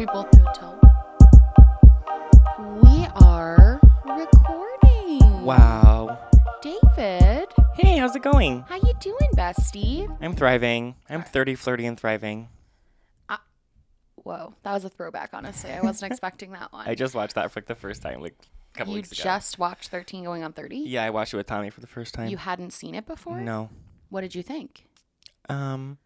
we both do it too? We are recording. Wow. David, Hey, how's it going? how you doing, bestie? I'm thriving. I'm 30, flirty, and thriving. Whoa, that was a throwback, honestly. I wasn't expecting that one. I just watched that for like the first time, like a couple you weeks ago. just watched 13 going on 30? Yeah, I watched it with Tommy for the first time. You hadn't seen it before? No. What did you think? Um,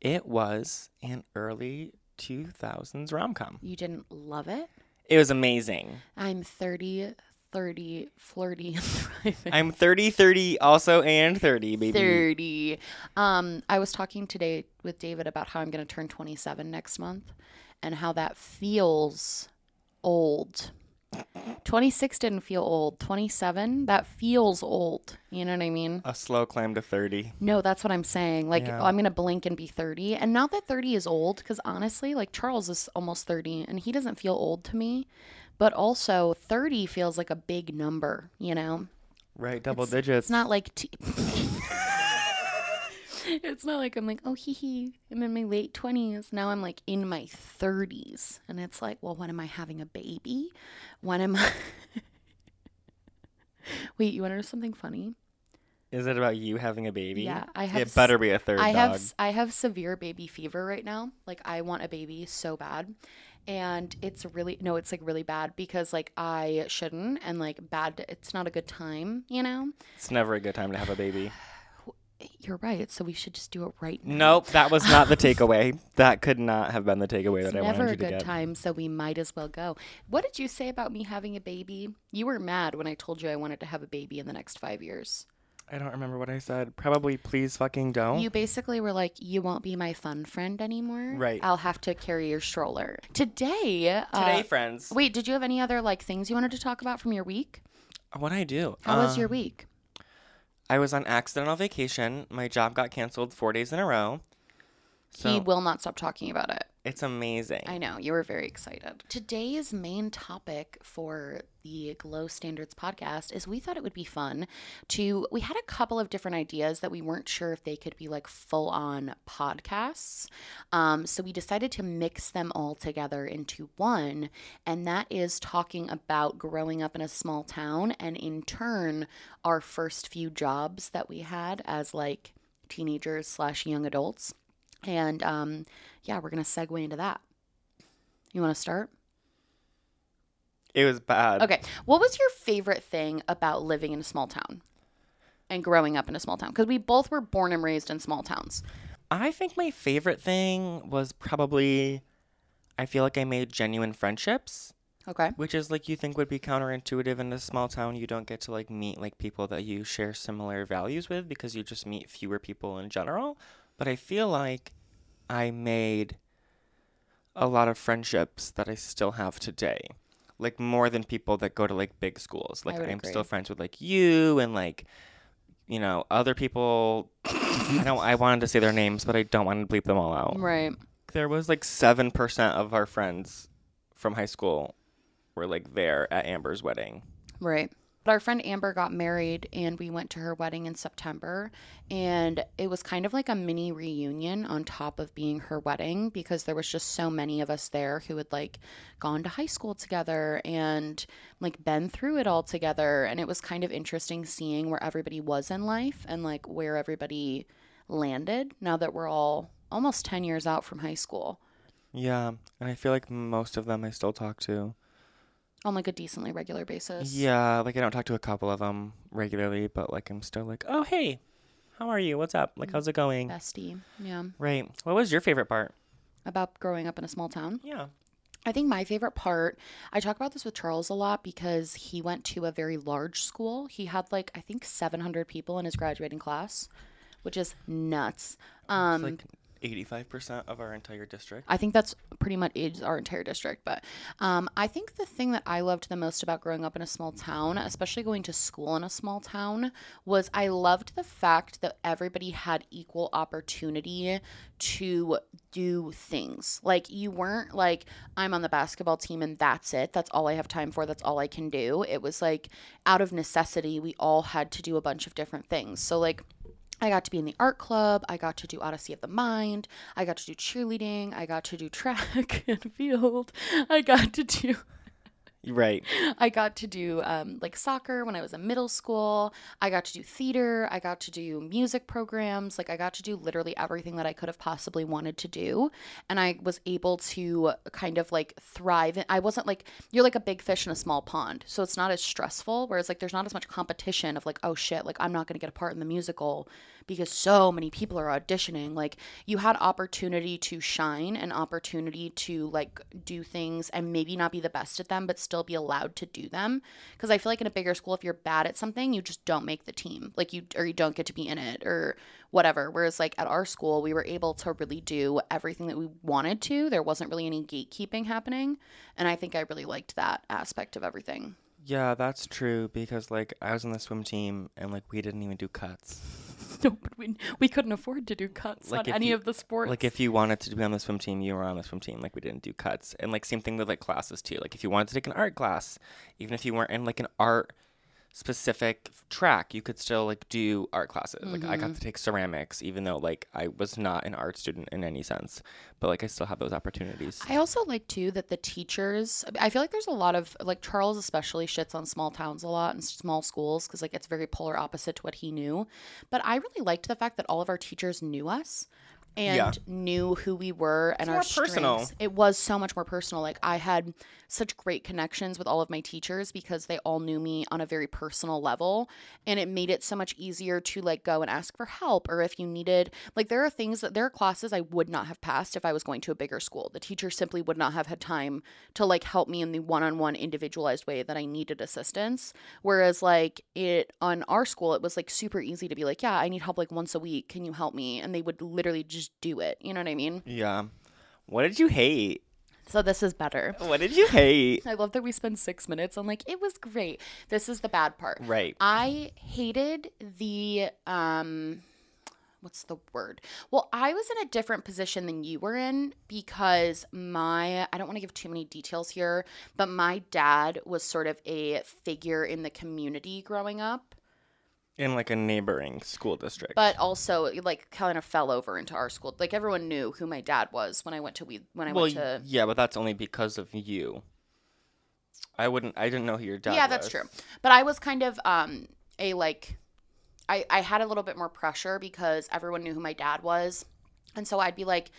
it was an early 2000s rom com. You didn't love it? It was amazing. I'm 30, 30, flirty, and thriving. I'm 30, 30, also and 30, baby. 30. Um, I was talking today with David about how I'm going to turn 27 next month and how that feels old. 26 didn't feel old. 27, that feels old. You know what I mean? A slow climb to 30. No, that's what I'm saying. Like, Yeah. I'm going to blink and be 30. And not that 30 is old, because honestly, like, Charles is almost 30 and he doesn't feel old to me. But also, 30 feels like a big number, you know? Right, double It's- digits. It's not like t- It's not like I'm like, oh hee hee, I'm in my late twenties. Now I'm like in my thirties. And it's like, well, when am I having a baby? When am I Wait, you wanna know something funny? Is it about you having a baby? Yeah, I have It better be a third I dog. have I have severe baby fever right now. Like I want a baby so bad. And it's really no, it's like really bad because like I shouldn't and like bad it's not a good time, you know? It's never a good time to have a baby. You're right. So we should just do it right now. Nope, that was not the takeaway. That could not have been the takeaway It's that I wanted a you to get. Never a good time, so we might as well go. What did you say about me having a baby? You were mad when I told you I wanted to have a baby in the next five years. I don't remember what I said. Probably please fucking don't. You basically were like, "You won't be my fun friend anymore. Right. I'll have to carry your stroller." Today, uh, Today, friends. wait, did you have any other like things you wanted to talk about from your week? What I do? How was your Um, week? I was on accidental vacation. My job got canceled four days in a row. So he will not stop talking about it. It's amazing. I know, you were very excited. Today's main topic for the Glow Standards podcast is we thought it would be fun to. We had a couple of different ideas that we weren't sure if they could be like full on podcasts. Um, so we decided to mix them all together into one, and that is talking about growing up in a small town and in turn, our first few jobs that we had as like teenagers slash young adults. And um, yeah, we're going to segue into that. You want to start? it was bad. Okay. What was your favorite thing about living in a small town and growing up in a small town? Because we both were born and raised in small towns. I think my favorite thing was probably I feel like I made genuine friendships, Okay. which is like you think would be counterintuitive in a small town. You don't get to like meet like people that you share similar values with because you just meet fewer people in general. But I feel like I made a lot of friendships that I still have today. Like more than people that go to like big schools. Like I'm agree. still friends with like you and like you know, other people I don't I wanted to say their names, but I don't want to bleep them all out. Right. There was like seven percent of our friends from high school were like there at Amber's wedding. Right. But our friend Amber got married and we went to her wedding in September. And it was kind of like a mini reunion on top of being her wedding because there was just so many of us there who had like gone to high school together and like been through it all together. And it was kind of interesting seeing where everybody was in life and like where everybody landed now that we're all almost 10 years out from high school Yeah, and I feel like most of them I still talk to. On like a decently regular basis. Yeah, like I don't talk to a couple of them regularly, but like I'm still like, "Oh, hey. How are you? What's up? Like how's it going?" Bestie. Yeah. Right. What was your favorite part? About growing up in a small town. Yeah. I think my favorite part, I talk about this with Charles a lot because he went to a very large school. He had like, I think 700 people in his graduating class, which is nuts. Um, It's like 85% of our entire district. I think that's pretty much is our entire district. But um, I think the thing that I loved the most about growing up in a small town, especially going to school in a small town, was I loved the fact that everybody had equal opportunity to do things. Like you weren't like, I'm on the basketball team and that's it. That's all I have time for. That's all I can do. It was like out of necessity, we all had to do a bunch of different things. So, like, I got to be in the art club. I got to do Odyssey of the Mind. I got to do cheerleading. I got to do track and field. I got to do Right. I got to do um, like soccer when I was in middle school. I got to do theater. I got to do music programs. Like I got to do literally everything that I could have possibly wanted to do. And I was able to kind of like thrive. I wasn't like, you're like a big fish in a small pond. So it's not as stressful. Whereas like there's not as much competition of like, oh shit, like I'm not going to get a part in the musical because so many people are auditioning. Like you had opportunity to shine and opportunity to like do things and maybe not be the best at them, but still be allowed to do them. Because I feel like in a bigger school, if you're bad at something, you just don't make the team. Like you or you don't get to be in it or whatever. Whereas like at our school, we were able to really do everything that we wanted to. There wasn't really any gatekeeping happening. And I think I really liked that aspect of everything. Yeah, that's true because like I was on the swim team and like we didn't even do cuts. No, but we, we couldn't afford to do cuts Like, on any you- of the sports. Like if you wanted to be on the swim team, you were on the swim team. Like we didn't do cuts. And like same thing with like classes too. Like if you wanted to take an art class, even if you weren't in like an art specific track, you could still like do art classes. Like I got to mm-hmm. take ceramics even though like I was not an art student in any sense, but like I still have those opportunities. I also like too that the teachers. I feel like there's a lot of like Charles especially shits on small towns a lot and small schools because like it's very polar opposite to what he knew. But I really liked the fact that all of our teachers knew us and Yeah. knew who we were and our more personal. strengths. It was so much more personal. Like I had such great connections with all of my teachers because they all knew me on a very personal level and it made it so much easier to like go and ask for help or if you needed like there are things that there are classes I would not have passed if I was going to a bigger school. The teacher simply would not have had time to like help me in the one-on-one individualized way that I needed assistance. Whereas like it on our school it was like super easy to be like, "Yeah, I need help like once a week. Can you help me?" And they would literally just do it. You know what I mean? yeah. What did you hate? So this is better. What did you hate? I love that we spend six minutes on like it was great. This is the bad part. Right. I hated the um what's the word? Well, I was in a different position than you were in because my I don't want to give too many details here, but my dad was sort of a figure in the community growing up. In like a neighboring school district. But also like kind of fell over into our school. Like everyone knew who my dad was when I went to we when I well, went to yeah, but that's only because of you. I wouldn't. I didn't know who your dad. yeah that's was. true but i was kind of um a like I, I had a little bit more pressure because everyone knew who my dad was and so i'd be like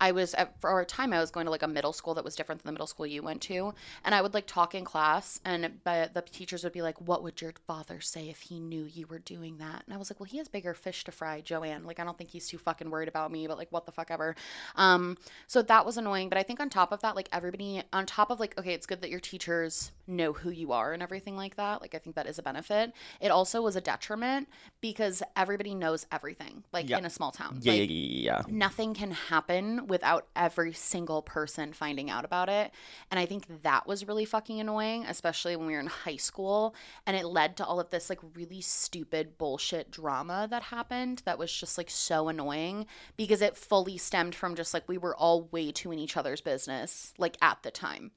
i was at, for a time i was going to like a middle school that was different than the middle school you went to. And i would like talk in class and but the teachers would be like what would your father say if he knew you were doing that? And i was like well he has bigger fish to fry joanne. Like i don't think he's too fucking worried about me but like what the fuck ever. Um so that was annoying but i think on top of that like everybody on top of like okay it's good that your teachers know who you are and everything like that. Like i think that is a benefit. It also was a detriment because everybody knows everything like Yeah. in a small town. Yeah, like, yeah, yeah, yeah. Nothing can happen without every single person finding out about it. And I think that was really fucking annoying, especially when we were in high school. And it led to all of this like really stupid bullshit drama that happened that was just like so annoying because it fully stemmed from just like we were all way too in each other's business, like at the time.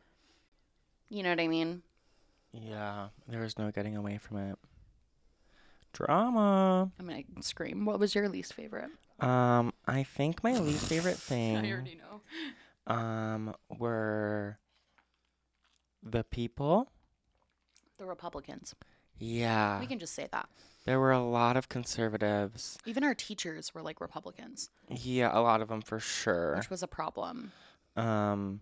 You know what I mean? Yeah, there was no getting away from it. Drama. I'm gonna scream. What was your least favorite? Um, I think my least favorite thing. I already know. um were the people. The Republicans. Yeah. We can just say that. There were a lot of conservatives. Even our teachers were like Republicans, Yeah, a lot of them for sure. which was a problem. Um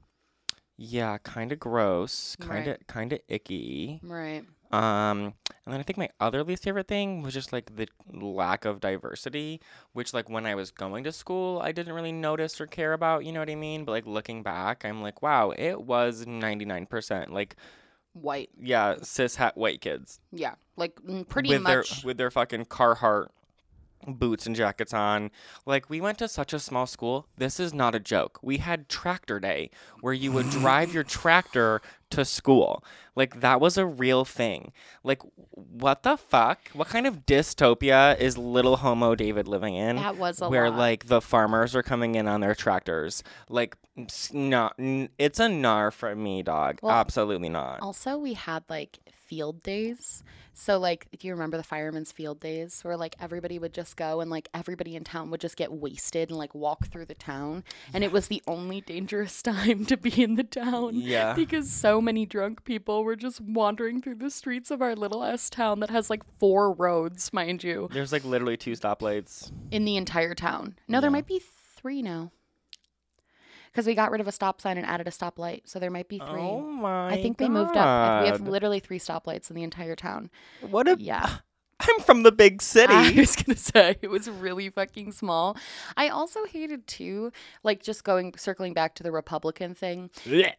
yeah, kind of gross, kind of Right. kind of icky. Right. Um, and then I think my other least favorite thing was just like the lack of diversity, which like when I was going to school, I didn't really notice or care about, you know what I mean? But like looking back, I'm like, wow, it was 99%. Like, White. yeah, cis hat white kids Yeah. Like pretty with much. their with their fucking Carhartt boots and jackets on. Like we went to such a small school. This is not a joke. We had tractor day where you would drive your tractor to school. Like that was a real thing. Like what the fuck? What kind of dystopia is little homo David living in? that was a where lot. like the farmers are coming in on their tractors. Like it's not it's a nar for me, dog. Well, Absolutely not. also, we had like field days. So like, do you remember the firemen's field days where like everybody would just go and like everybody in town would just get wasted and like walk through the town, and it was the only dangerous time to be in the town. Yeah. Because so many drunk people were just wandering through the streets of our little ass town that has like four roads, mind you, There's like literally two stoplights. in the entire town. No, there might be three now. Because we got rid of a stop sign and added a stoplight, so there might be three. Oh my I think they moved up. We have literally three stoplights in the entire town. What a Yeah. I'm from the big city. I was gonna say it was really fucking small. I also hated too, like just going circling back to the Republican thing.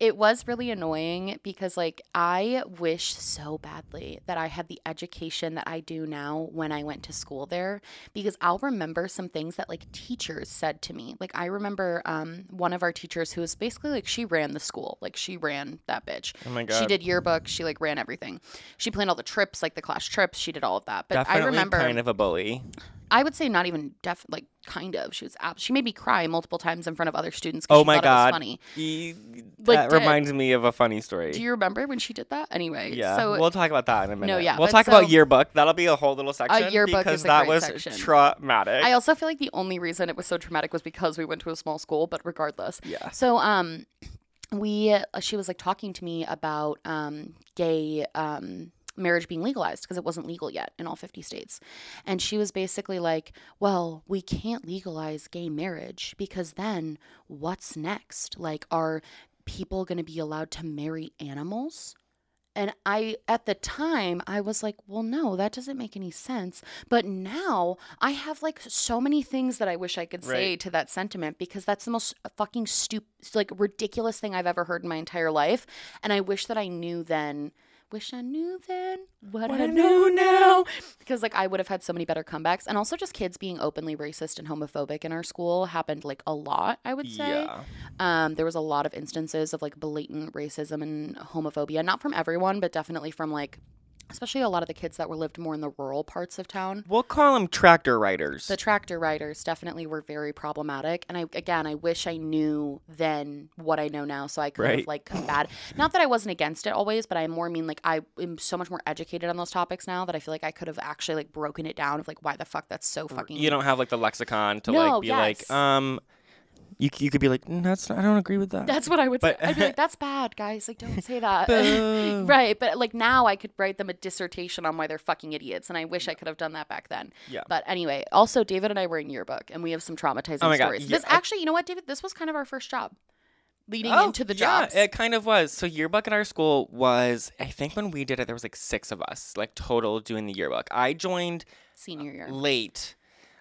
It was really annoying because like I wish so badly that I had the education that I do now when I went to school there because I'll remember some things that like teachers said to me. Like I remember um one of our teachers who was basically like she ran the school. Like she ran that bitch. oh my god. She did yearbook. She like ran everything. She planned all the trips, like the class trips. She did all of that. But Definitely I remember, kind of a bully. I would say not even def, like kind of. She was ab- she made me cry multiple times in front of other students. Oh she my thought It was God. funny. E- Like, that dead. reminds me of a funny story. Do you remember when she did that? Anyway, yeah, So we'll talk about that in a minute. No, yeah, we'll talk so- about yearbook. That'll be a whole little section yearbook because a that was section. traumatic. I also feel like the only reason it was so traumatic was because we went to a small school. But regardless, yeah. So um we uh, she was like talking to me about um gay um marriage being legalized because it wasn't legal yet in all 50 states. And she was basically like, "Well, we can't legalize gay marriage because then what's next? Like are people going to be allowed to marry animals?" And I, at the time, I was like, well, no, that doesn't make any sense. But now I have like so many things that I wish I could say Right. to that sentiment because that's the most fucking stupid, like ridiculous thing I've ever heard in my entire life. And I wish that I knew then. Wish I knew then what, I know now. Because like I would have had so many better comebacks. And also just kids being openly racist and homophobic in our school happened like a lot, I would say. Yeah. Um, there was a lot of instances of like blatant racism and homophobia, not from everyone, but definitely from like, especially a lot of the kids that were lived more in the rural parts of town. We'll call them tractor riders. The tractor riders definitely were very problematic, and I again, I wish I knew then what I know now, so I could have Right. like combat. Not that I wasn't against it always, but I more mean like I am so much more educated on those topics now that I feel like I could have actually like broken it down of like why the fuck that's so fucking. you don't have like the lexicon to No, like be yes. like, um, you, you could be like, "Mm, that's not, I don't agree with that. That's what I would But- say. I'd be like, "That's bad, guys. Like, don't say that." Right, but like now, I could write them a dissertation on why they're fucking idiots, and I wish I could have done that back then. Yeah. But anyway, also David and I were in yearbook, and we have some traumatizing Oh my God, stories. yeah, this I- actually, you know what, David? This was kind of our first job, leading Oh, into the job. yeah, jobs. it kind of was. So yearbook at our school was, I think when we did it, there was like six of us, like total doing the yearbook. I joined Senior year. late.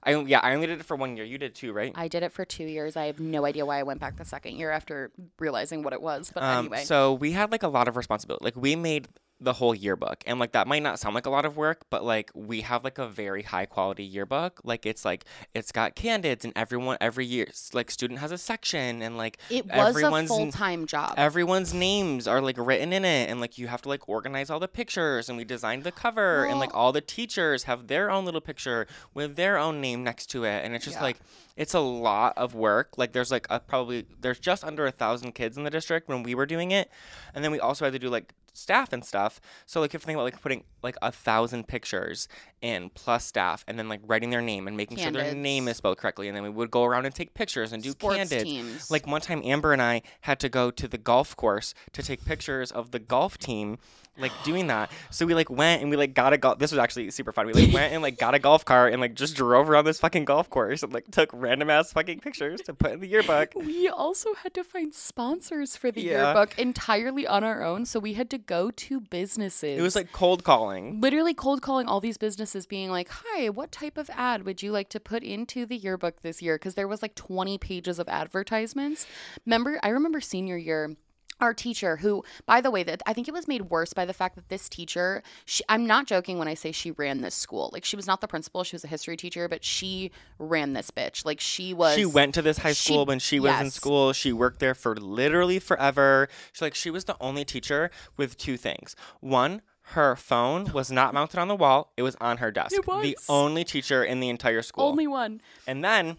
I yeah, I only did it for one year. You did too, right? I did it for two years. I have no idea why I went back the second year after realizing what it was. But Um, anyway, So we had like a lot of responsibility. Like we made the whole yearbook, and like that might not sound like a lot of work, but like we have like a very high quality yearbook. Like it's like it's got candidates, and everyone every year like student has a section, and like it was a everyone's full time job. everyone's names are like written in it and like you have to like organize all the pictures and we designed the cover and like all the teachers have their own little picture with their own name next to it and it's just Yeah. like it's a lot of work like there's like a probably there's just under a thousand kids in the district when we were doing it and then we also had to do like staff and stuff. So like if you think about like putting like a thousand pictures in plus staff and then like writing their name and making sure their name is spelled correctly and then we would go around and take pictures and do Sports candids. teams. like one time, Amber and I had to go to the golf course to take pictures of the golf team, like doing that. So we like went and we like got a golf. This was actually super fun. We like went and like got a golf cart and like just drove around this fucking golf course and like took random ass fucking pictures to put in the yearbook. We also had to find sponsors for the Yeah. yearbook entirely on our own. So we had to go to businesses. It was like cold calling. literally cold calling all these businesses, being like, Hi, what type of ad would you like to put into the yearbook this year? Because there was like 20 pages of advertisements. Remember, I remember senior year. Our teacher, who, by the way, that I think it was made worse by the fact that this teacher, she, I'm not joking when I say she ran this school. Like she was not the principal, she was a history teacher, but she ran this bitch. Like she was. She went to this high she- school when she was in school. She worked there for literally forever. She like she was the only teacher with two things. One, her phone was not mounted on the wall; it was on her desk. It The only teacher in the entire school. only one. And then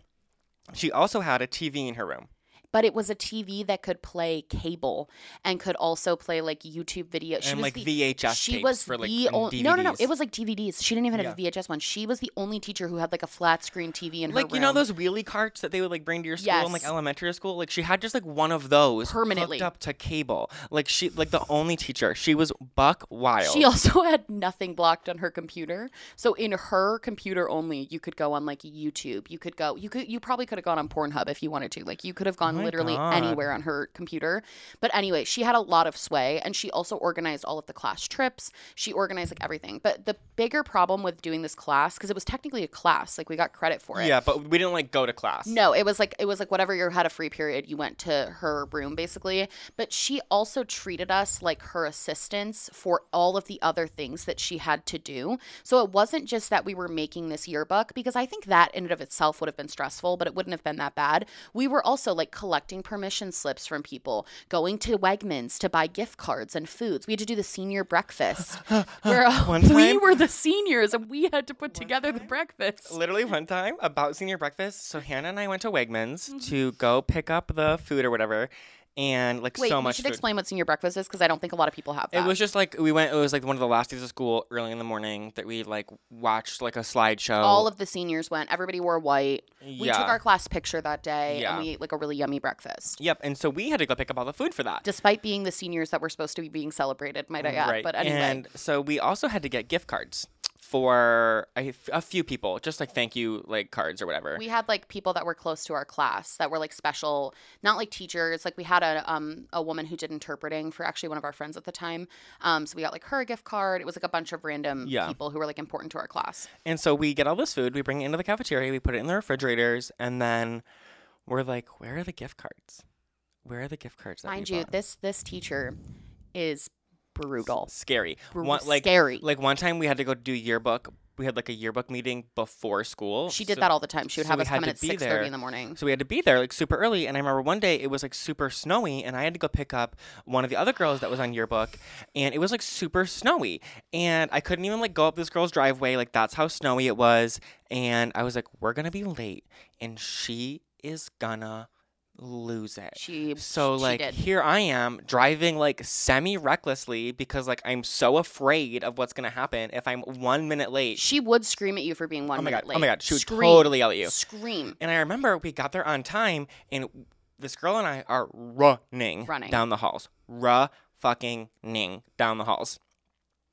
she also had a TV in her room. But it was a TV that could play cable and could also play like YouTube video. She and was like the, VHS she was for like the only no no no it was like DVDs. She didn't even have a VHS one. She was the only teacher who had like a flat screen TV in her like you know those wheelie carts that they would like bring to your school in like elementary school like she had just like one of those Permanently. hooked up to cable like she like the only teacher she was buck wild She also had nothing blocked on her computer. So in her computer only, you could go on like YouTube. You could go you could you probably could have gone on Pornhub if you wanted to. Like you could have gone literally God. anywhere on her computer. But anyway, she had a lot of sway and she also organized all of the class trips. She organized like everything. But the bigger problem with doing this class because it was technically a class, like we got credit for it. yeah but we didn't like go to class No, it was like it was like whatever you had a free period, you went to her room basically. But she also treated us like her assistants for all of the other things that she had to do. So it wasn't just that we were making this yearbook because I think that in and of itself would have been stressful, but it wouldn't have been that bad. We were also like collecting permission slips from people, going to Wegmans to buy gift cards and foods. We had to do the senior breakfast where One we were the seniors and we had to put together the breakfast. literally one time about senior breakfast so hannah and i went to wegmans Mm-hmm. to go pick up the food or whatever and like Wait, so you much should food explain what senior breakfast is because I don't think a lot of people have that. It was just like we went. It was like one of the last days of school, early in the morning, that we like watched like a slideshow. all of the seniors went. Everybody wore white. Yeah. We took our class picture that day, Yeah. and we ate like a really yummy breakfast. Yep, and so we had to go pick up all the food for that. Despite being the seniors that were supposed to be being celebrated, might I add. right. But anyway, and so we also had to get gift cards for a, a few people, just like thank you like cards or whatever. we had like people that were close to our class that were like special, not like teachers. Like we had a um a woman who did interpreting for actually one of our friends at the time. Um, so we got like her a gift card. It was like a bunch of random Yeah. people who were like important to our class. And so we get all this food, we bring it into the cafeteria, we put it in the refrigerators, and then we're like, where are the gift cards? Where are the gift cards? That Mind we you, bought? this this teacher is brutal. scary. Bru- One, like, scary. Like one time we had to go do yearbook. We had like a yearbook meeting before school. She did so- that all the time. She would so have us come in at six thirty in the morning. So we had to be there like super early. And I remember one day it was like super snowy, and I had to go pick up one of the other girls that was on yearbook, and it was like super snowy, and I couldn't even like go up this girl's driveway. Like that's how snowy it was, and I was like, we're gonna be late, and she is gonna lose it. She So she like did. here I am driving like semi recklessly because like I'm so afraid of what's gonna happen if I'm one minute late. She would scream at you for being one Oh my minute god! late. Oh my god! She would Scream. totally yell at you. Scream. And I remember we got there on time, and this girl and I are running, Running. down the halls, ra fucking ning down the halls.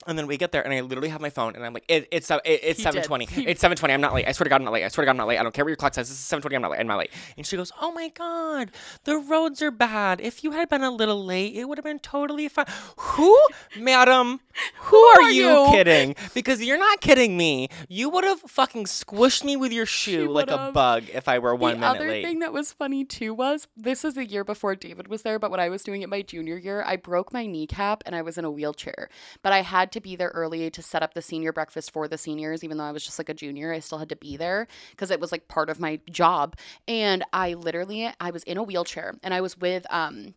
And then we get there, and I literally have my phone, and I'm like, it, "It's it, it's seven twenty. It's seven twenty. I'm not late. I swear to God, I'm not late. I swear to God, I'm not late. I don't care what your clock says. This is seven twenty. I'm not late. I'm not late." And she goes, "Oh my God, the roads are bad. If you had been a little late, it would have been totally fine." Who, madam? Who are, are you, you? kidding? Because you're not kidding me. You would have fucking squished me with your shoe like a bug if I were one the minute other thing that was funny too was this was the year before David was there, but when I was doing it my junior year, I broke my kneecap and I was in a wheelchair. But I had to be there early to set up the senior breakfast for the seniors, even though I was just like a junior. I still had to be there because it was like part of my job. And I literally I was in a wheelchair and I was with um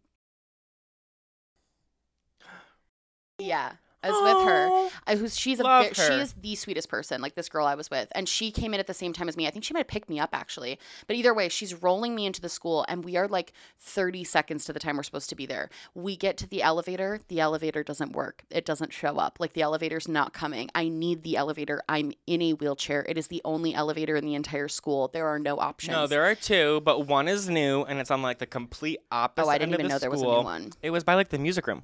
Yeah. I was with her. I, who's she's a Love ve- she is the sweetest person like this girl i was with. And she came in at the same time as me. I think she might have picked me up actually. But either way she's rolling me into the school and we are like 30 seconds to the time we're supposed to be there. We get to the elevator. The elevator doesn't work. It doesn't show up. Like the elevator's not coming. I need the elevator. I'm in a wheelchair. It is the only elevator in the entire school. There are no options. No, there are two, but one is new, and it's on like the complete opposite oh i didn't of even the know there was a school. new one. It was by like the music room.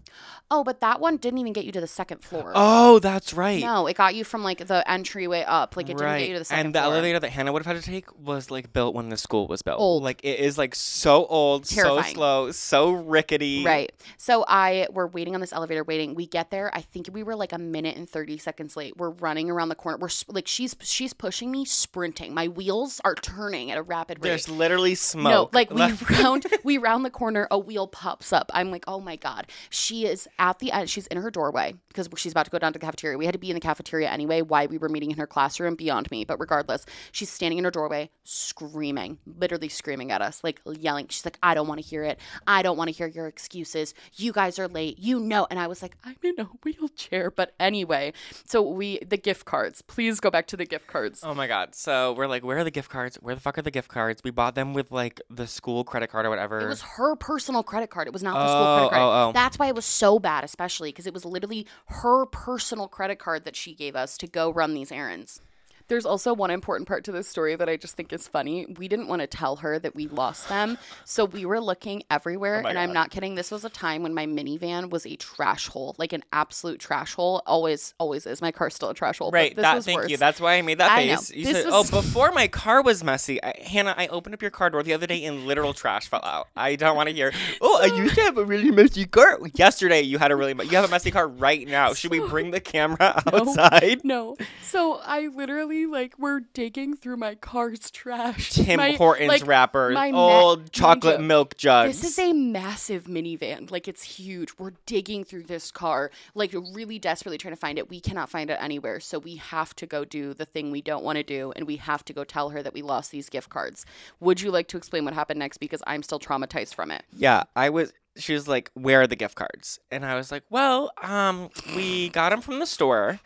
Oh, but that one didn't even get you to the second floor Oh, that's right. no it got you from like the entryway up like it didn't get you to the second and the floor. elevator that Hannah would have had to take was like built when the school was built. Old. Like it is like so old, so Terrifying. slow, so rickety. Right. So I we're waiting on this elevator waiting. We get there. I think we were like a minute and 30 seconds late. We're running around the corner. We're s- like she's she's pushing me sprinting. My wheels are turning at a rapid rate. There's literally smoke. no, like we round we round the corner, a wheel pops up. I'm like, "Oh my god." She is at the end. She's in her doorway because she's about to go down to the cafeteria. We had to be in the cafeteria anyway. Why we were meeting in her classroom, beyond me. But regardless, she's standing in her doorway, screaming, literally screaming at us, like yelling. She's like, I don't want to hear it. I don't want to hear your excuses. You guys are late. You know. And I was like, I'm in a wheelchair. But anyway, so we, the gift cards, please go back to the gift cards. Oh my god. So we're like, where are the gift cards? Where the fuck are the gift cards? We bought them with like the school credit card or whatever. It was her personal credit card. It was not the school oh, credit Oh, card. oh, oh. That's why it was so bad, especially because it was literally her personal credit card that she gave us to go run these errands. There's also one important part to this story that I just think is funny. We didn't want to tell her that we lost them. So we were looking everywhere. Oh and I'm not kidding. This was a time when my minivan was a trash hole, like an absolute trash hole. Always, always is. My car's still a trash hole. Right, this that was thank worse. you. That's why I made that I know. face. You This said, was- "Oh, before my car was messy, I, Hannah, I opened up your car door the other day and literal trash fell out. I don't want to hear. Oh, I used to have a really messy car. Yesterday, you had a really. You have a messy car right now. Should we bring the camera outside? No. So I literally like we're digging through my car's trash. Tim My- Hortons like, wrappers, my old mind chocolate milk jugs. This is a massive minivan. Like it's huge. We're digging through this car, like really desperately trying to find it. We cannot find it anywhere. So we have to go do the thing we don't want to do and we have to go tell her that we lost these gift cards. Would you like to explain what happened next because I'm still traumatized from it. Yeah, I was. She was like, "Where are the gift cards?" And I was like, "Well, um, we got them from the store,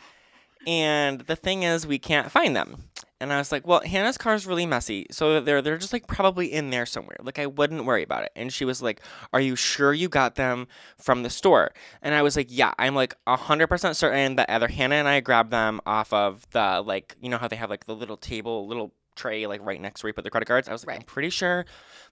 and the thing is, we can't find them." And I was like, "Well, Hannah's car's really messy, so they're they're just like probably in there somewhere. Like I wouldn't worry about it." And she was like, "Are you sure you got them from the store?" And I was like, "Yeah, I'm like hundred percent certain that either Hannah and I grabbed them off of the like, you know how they have like the little table, little." Tray like right next to where you put the credit cards i was like i'm pretty sure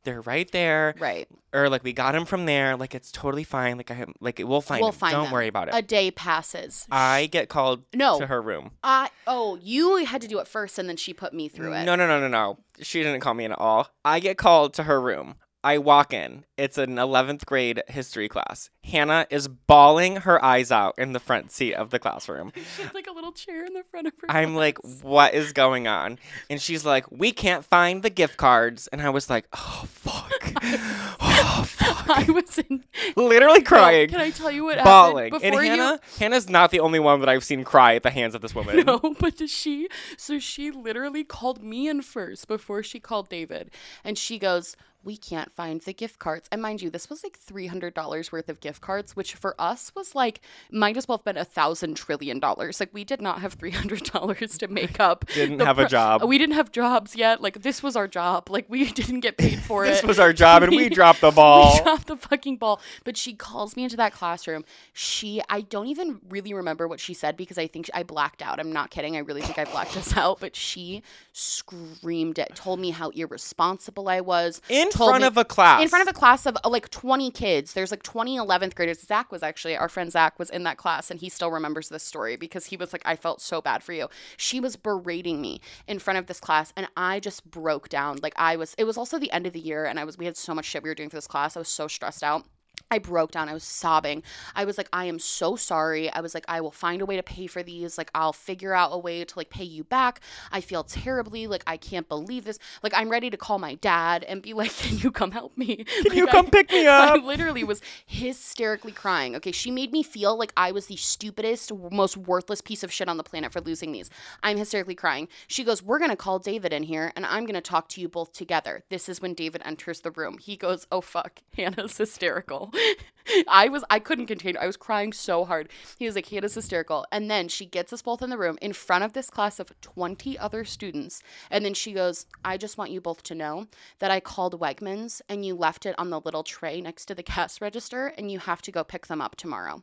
they're right there Right. or like we got him from there. Like it's totally fine. Like I have, like we'll find We'll him. find Don't them. worry about it. A day passes. I get called No. to her room. I oh, you had to do it first and then she put me through it. No, no, no, no, no. She didn't call me at all. I get called to her room. I walk in. It's an 11th grade history class. Hannah is bawling her eyes out in the front seat of the classroom. She had like a little chair in the front of her. I'm like, what is going on? And she's like, we can't find the gift cards. And I was like, oh, fuck. oh, fuck. I was in Literally No, crying. Can I tell you what bawling. happened And before you? Hannah, Hannah's not the only one that I've seen cry at the hands of this woman. No, but does she? So she literally called me in first before she called David, and she goes, "We can't find the gift cards." And mind you, this was like three hundred dollars worth of gift cards, which for us was like might as well have been a thousand trillion dollars. Like we did not have three hundred dollars to make up. Didn't have a job. We didn't have jobs yet. Like this was our job. Like we didn't get paid for This it. This was our job, and we dropped the ball. We dropped the fucking ball. But she calls me into that classroom. She, I don't even really remember what she said because I think I blacked out. I'm not kidding. I really think I blacked this out. But she screamed it, told me how irresponsible I was. In front me- of a class. in front of a class of uh, like 20 kids. There's like 20 11th graders. Zach was actually, our friend Zach was in that class and he still remembers this story because he was like, I felt so bad for you. She was berating me in front of this class and I just broke down. Like I was, it was also the end of the year and I was, we had so much shit we were doing for this class. I was so stressed out. I broke down. I was sobbing. I was like, I am so sorry. I was like, I will find a way to pay for these. Like, I'll figure out a way to like pay you back. I feel terribly. Like, I can't believe this. Like, I'm ready to call my dad and be like, Can you come help me? Can you come I- pick me I up? literally was hysterically crying. Okay, she made me feel like I was the stupidest, most worthless piece of shit on the planet for losing these. I'm hysterically crying. She goes, We're gonna call David in here and I'm gonna talk to you both together. This is when David enters the room. He goes, Oh fuck, Hannah's hysterical. I was I couldn't contain I was crying so hard. He was like, he Hannah's hysterical. And then she gets us both in the room in front of this class of 20 other students. And then she goes, I just want you both to know that I called Wegmans and you left it on the little tray next to the cash register and you have to go pick them up tomorrow.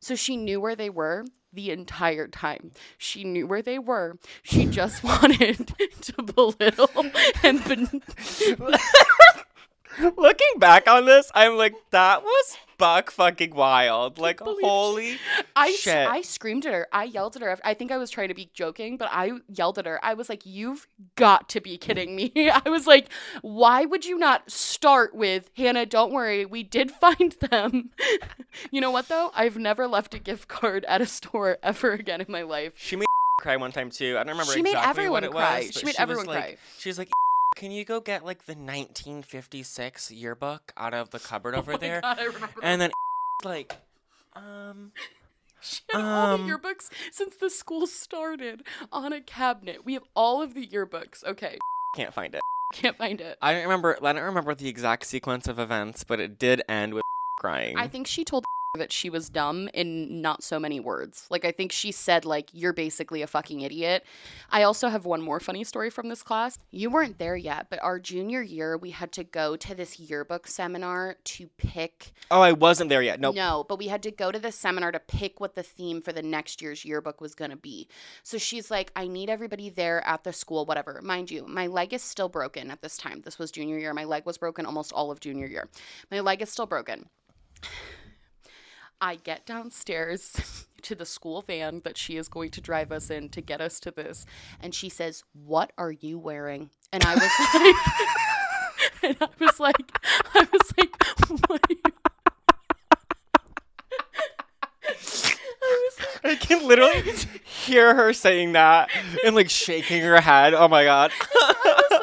So she knew where they were the entire time. She knew where they were. She just wanted to belittle and ben- Looking back on this, I'm like, that was buck fucking wild. Like, holy I, shit. I screamed at her. I yelled at her. I think I was trying to be joking, but I yelled at her. I was like, You've got to be kidding me. I was like, Why would you not start with, Hannah, don't worry, we did find them? you know what, though? I've never left a gift card at a store ever again in my life. She made cry one time too. I don't remember She made everyone what it cry. was. She made was everyone like, cry. She was like, "Can you go get like the 1956 yearbook out of the cupboard over Oh my there?" God, I remember And then like, um, She had all Um, the yearbooks since the school started on a cabinet. We have all of the yearbooks. Okay, Can't find it. can't find it. I don't remember. I don't remember the exact sequence of events, but it did end with crying. I think she told that she was dumb in not so many words. Like I think she said like you're basically a fucking idiot. I also have one more funny story from this class. You weren't there yet, but our junior year we had to go to this yearbook seminar to pick oh, I wasn't there yet. No. Nope. No, but we had to go to the seminar to pick what the theme for the next year's yearbook was going to be. So she's like, I need everybody there at the school, whatever. Mind you, my leg is still broken at this time. This was junior year. My leg was broken almost all of junior year. My leg is still broken. I get downstairs to the school van that she is going to drive us in to get us to this. And she says, What are you wearing? And I was like, and I was like, I was like, what are you? I was like, I can literally hear her saying that and like shaking her head. Oh my god.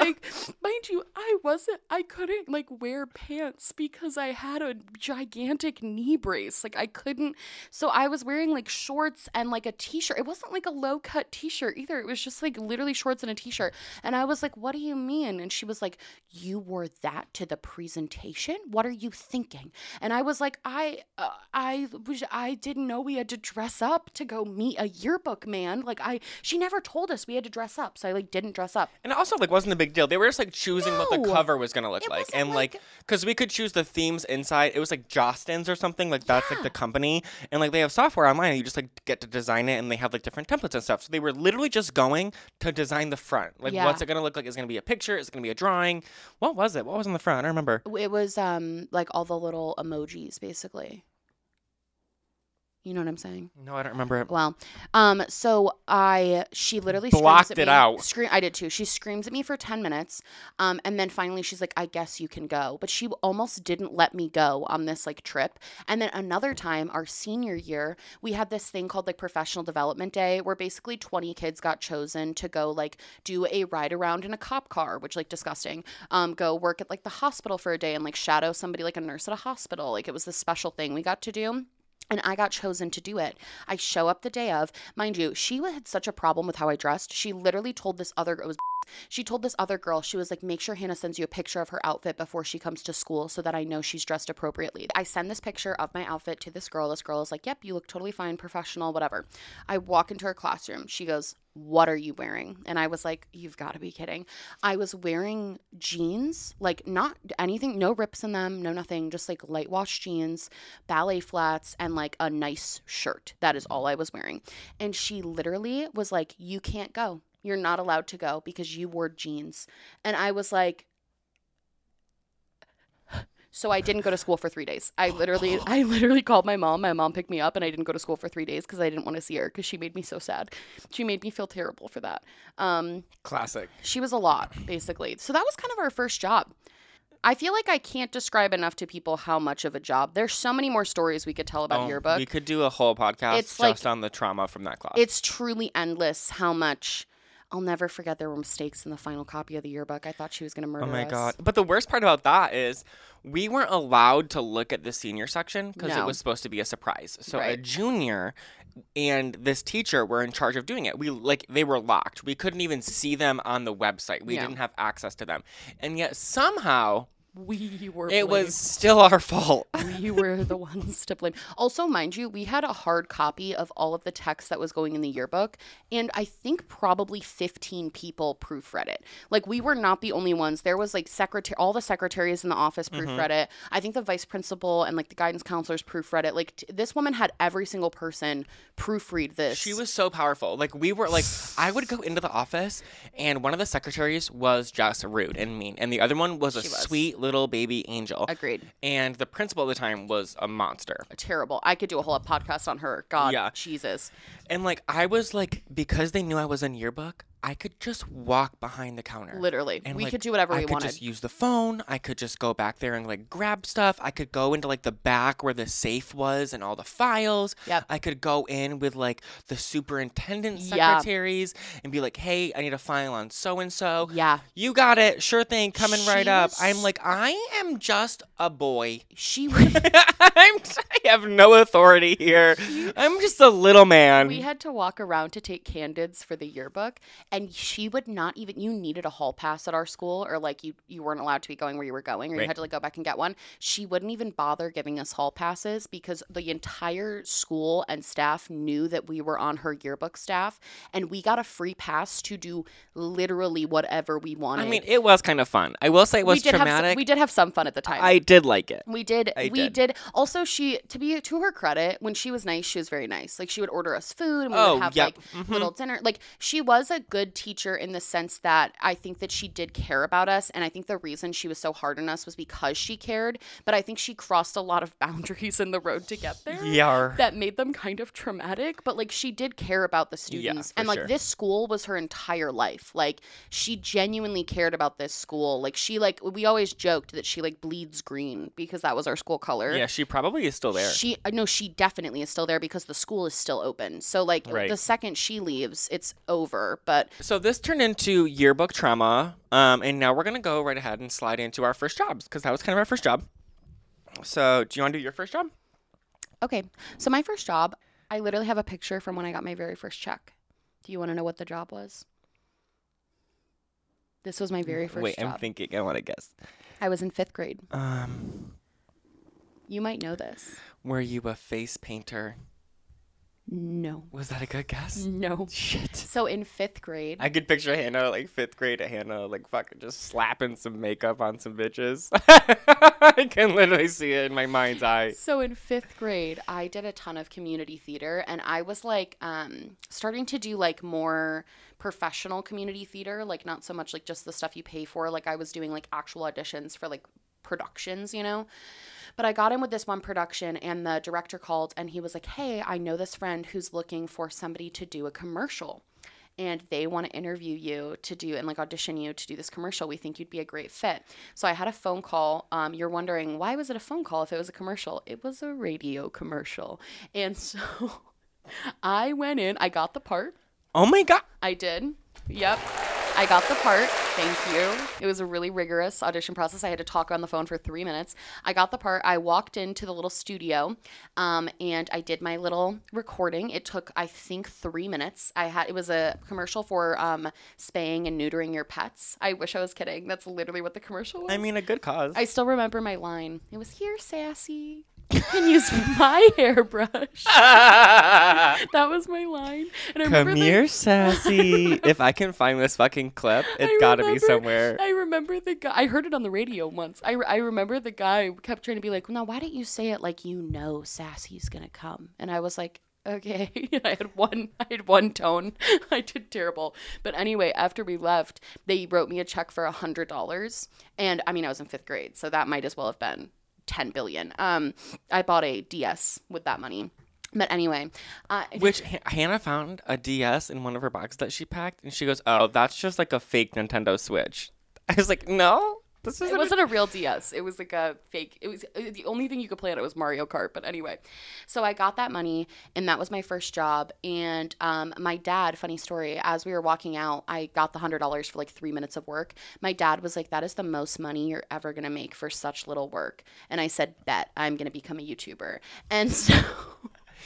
Like, mind you, I wasn't, I couldn't like wear pants because I had a gigantic knee brace. Like I couldn't, so I was wearing like shorts and like a t shirt. It wasn't like a low cut t shirt either. It was just like literally shorts and a t shirt. And I was like, what do you mean? And she was like, you wore that to the presentation? What are you thinking? And I was like, I, uh, I I didn't know we had to dress up to go meet a yearbook man. Like I, she never told us we had to dress up. So I like didn't dress up. And also like wasn't a big deal. They were just like choosing what the No. cover was gonna look It like, wasn't and like like- because we could choose the themes inside. It was like Jostens or something like that's like the company, and like they have software online. And you just like get to design it, and they have like different templates and stuff. So they were literally just going to design the front. Like Yeah. what's it gonna look like? Is it gonna be a picture? Is it gonna be a drawing? What was it? What was on the front? I don't remember. It was um like all the little emojis basically. You know what I'm saying? No, I don't remember it. Well, um, so I she literally Blocked it me, out. Scream, I did too. She screams at me for ten minutes, um, and then finally she's like, "I guess you can go," but she almost didn't let me go on this like trip. And then another time, our senior year, we had this thing called like Professional Development Day, where basically twenty kids got chosen to go like do a ride around in a cop car, which like disgusting. Um, go work at like the hospital for a day and like shadow somebody like a nurse at a hospital. Like it was this special thing we got to do and I got chosen to do it. I show up the day of, mind you, she had such a problem with how I dressed. She literally told this other it was she told this other girl, she was like, make sure Hannah sends you a picture of her outfit before she comes to school so that I know she's dressed appropriately. I send this picture of my outfit to this girl. This girl is like, yep, you look totally fine, professional, whatever. I walk into her classroom. She goes, what are you wearing? And I was like, you've got to be kidding. I was wearing jeans, like not anything, no rips in them, no nothing, just like light wash jeans, ballet flats, and like a nice shirt. That is all I was wearing. And she literally was like, you can't go. You're not allowed to go because you wore jeans. And I was like, so I didn't go to school for three days. I literally, I literally called my mom. My mom picked me up, and I didn't go to school for three days because I didn't want to see her because she made me so sad. She made me feel terrible for that. Um, Classic. she was a lot, basically. So that was kind of our first job. I feel like I can't describe enough to people how much of a job. There's so many more stories we could tell about Oh, yearbook. We could do a whole podcast It's just like- on the trauma from that class. it's truly endless how much. I'll never forget there were mistakes in the final copy of the yearbook. I thought she was going to oh murder us. Oh my us. god! But the worst part about that is we weren't allowed to look at the senior section because it was supposed to be a surprise. So a junior and this teacher were in charge of doing it. We like they were locked. We couldn't even see them on the website. We Yeah. didn't have access to them, and yet somehow We were. it blamed. was still our fault. we were the ones to blame. Also, mind you, we had a hard copy of all of the text that was going in the yearbook, and I think probably 15 people proofread it. Like we were not the only ones. There was like secretary, all the secretaries in the office mm-hmm. proofread it. I think the vice principal and like the guidance counselors proofread it. Like t- this woman had every single person proofread this. She was so powerful. Like we were like I would go into the office and one of the secretaries was just rude and mean and the other one was a was. sweet little baby angel. agreed. And the principal at the time was a monster. Terrible. I could do a whole podcast on her. God, Yeah. Jesus. And like I was like because they knew I was in yearbook, I could just walk behind the counter. Literally, And, we like, could do whatever we wanted. I we could wanted. just use the phone. I could just go back there and like grab stuff. I could go into like the back where the safe was and all the files. Yep. I could go in with like the superintendent secretaries and be like, "Hey, I need a file on so and so." yeah, You got it. Sure thing. Coming right up. I'm like, I am just a boy. she. I'm, I have no authority here. I'm just a little man. we had to walk around to take candids for the yearbook, and she would not even. You needed a hall pass at our school, or like you you weren't allowed to be going where you were going, or you had to like go back and get one. She wouldn't even bother giving us hall passes because the entire school and staff knew that we were on her yearbook staff, and we got a free pass to do literally whatever we wanted. I mean, it was kind of fun. I will say it we was did have traumatic. some, we did have some fun at the time. I did like it. We did. I we did. did. Also, she to be to her credit, when she was nice, she was very nice. Like she would order us food, and we Oh, would have yep. like mm-hmm. little dinner. Like she was a good teacher in the sense that I think that she did care about us, and I think the reason she was so hard on us was because she cared. But I think she crossed a lot of boundaries in the road to get there. Yeah. That made them kind of traumatic, but like she did care about the students. for and like sure. this school was her entire life. Like she genuinely cared about this school. Like she like we always joked that she like bleeds green because that was our school color. Yeah, she probably is still there. She uh, no, she definitely is still there because the school is still open. So like Right. the second she leaves, it's over. But so this turned into yearbook trauma, um, and now we're gonna go right ahead and slide into our first jobs because that was kind of our first job. So, do you want to do your first job? okay, so my first job, I literally have a picture from when I got my very first check. Do you want to know what the job was? This was my very first Wait, job. I'm thinking. I want to guess. I was in fifth grade. Um, You might know this. were you a face painter? No. Was that a good guess? No. Shit. So in fifth grade, I could picture Hannah like fifth grade Hannah like fucking just slapping some makeup on some bitches. I can literally see it in my mind's eye. So in fifth grade, I did a ton of community theater, and I was like um, starting to do like more professional community theater, like not so much like just the stuff you pay for. Like I was doing like actual auditions for like productions, you know. But I got in with this one production, and the director called, and he was like, "Hey, I know this friend who's looking for somebody to do a commercial." and they want to interview you to do and like audition you to do this commercial. We think you'd be a great fit. So I had a phone call. Um, you're wondering why was it a phone call if it was a commercial? It was a radio commercial, and so I went in. I got the part. Oh my god. I did. Yep. I got the part. Thank you. It was a really rigorous audition process. I had to talk on the phone for three minutes. I got the part. I walked into the little studio um, and I did my little recording. It took, I think, three minutes. I had it was a commercial for um, spaying and neutering your pets. I wish I was kidding. That's literally what the commercial was. I mean, a good cause. I still remember my line. It was here, sassy. You can use my hairbrush. That was my line. And I Come remember the- here, sassy. if I can find this fucking clip, it's got to be somewhere. I remember the guy. I heard it on the radio once. I, I remember the guy kept trying to be like, Well "Now, why don't you say it like you know Sassy's gonna come?" And I was like, "Okay." I had one. I had one tone. I did terrible. But anyway, after we left, they wrote me a check for a hundred dollars, and I mean, I was in fifth grade, so that might as well have been ten billion. Um, I bought a DS with that money. But anyway, uh, Which H- Hannah found a DS in one of her boxes that she packed, and she goes, "Oh, that's just like a fake Nintendo Switch." I was like, "No, this It isn't." wasn't a real DS. It was like a fake. It was uh, the only thing you could play on it was Mario Kart. But anyway, so I got that money, and that was my first job. And um, my dad, funny story, as we were walking out, I got the hundred dollars for like three minutes of work. My dad was like, "That is the most money you're ever gonna make for such little work." And I said, "Bet I'm gonna become a YouTuber." And so.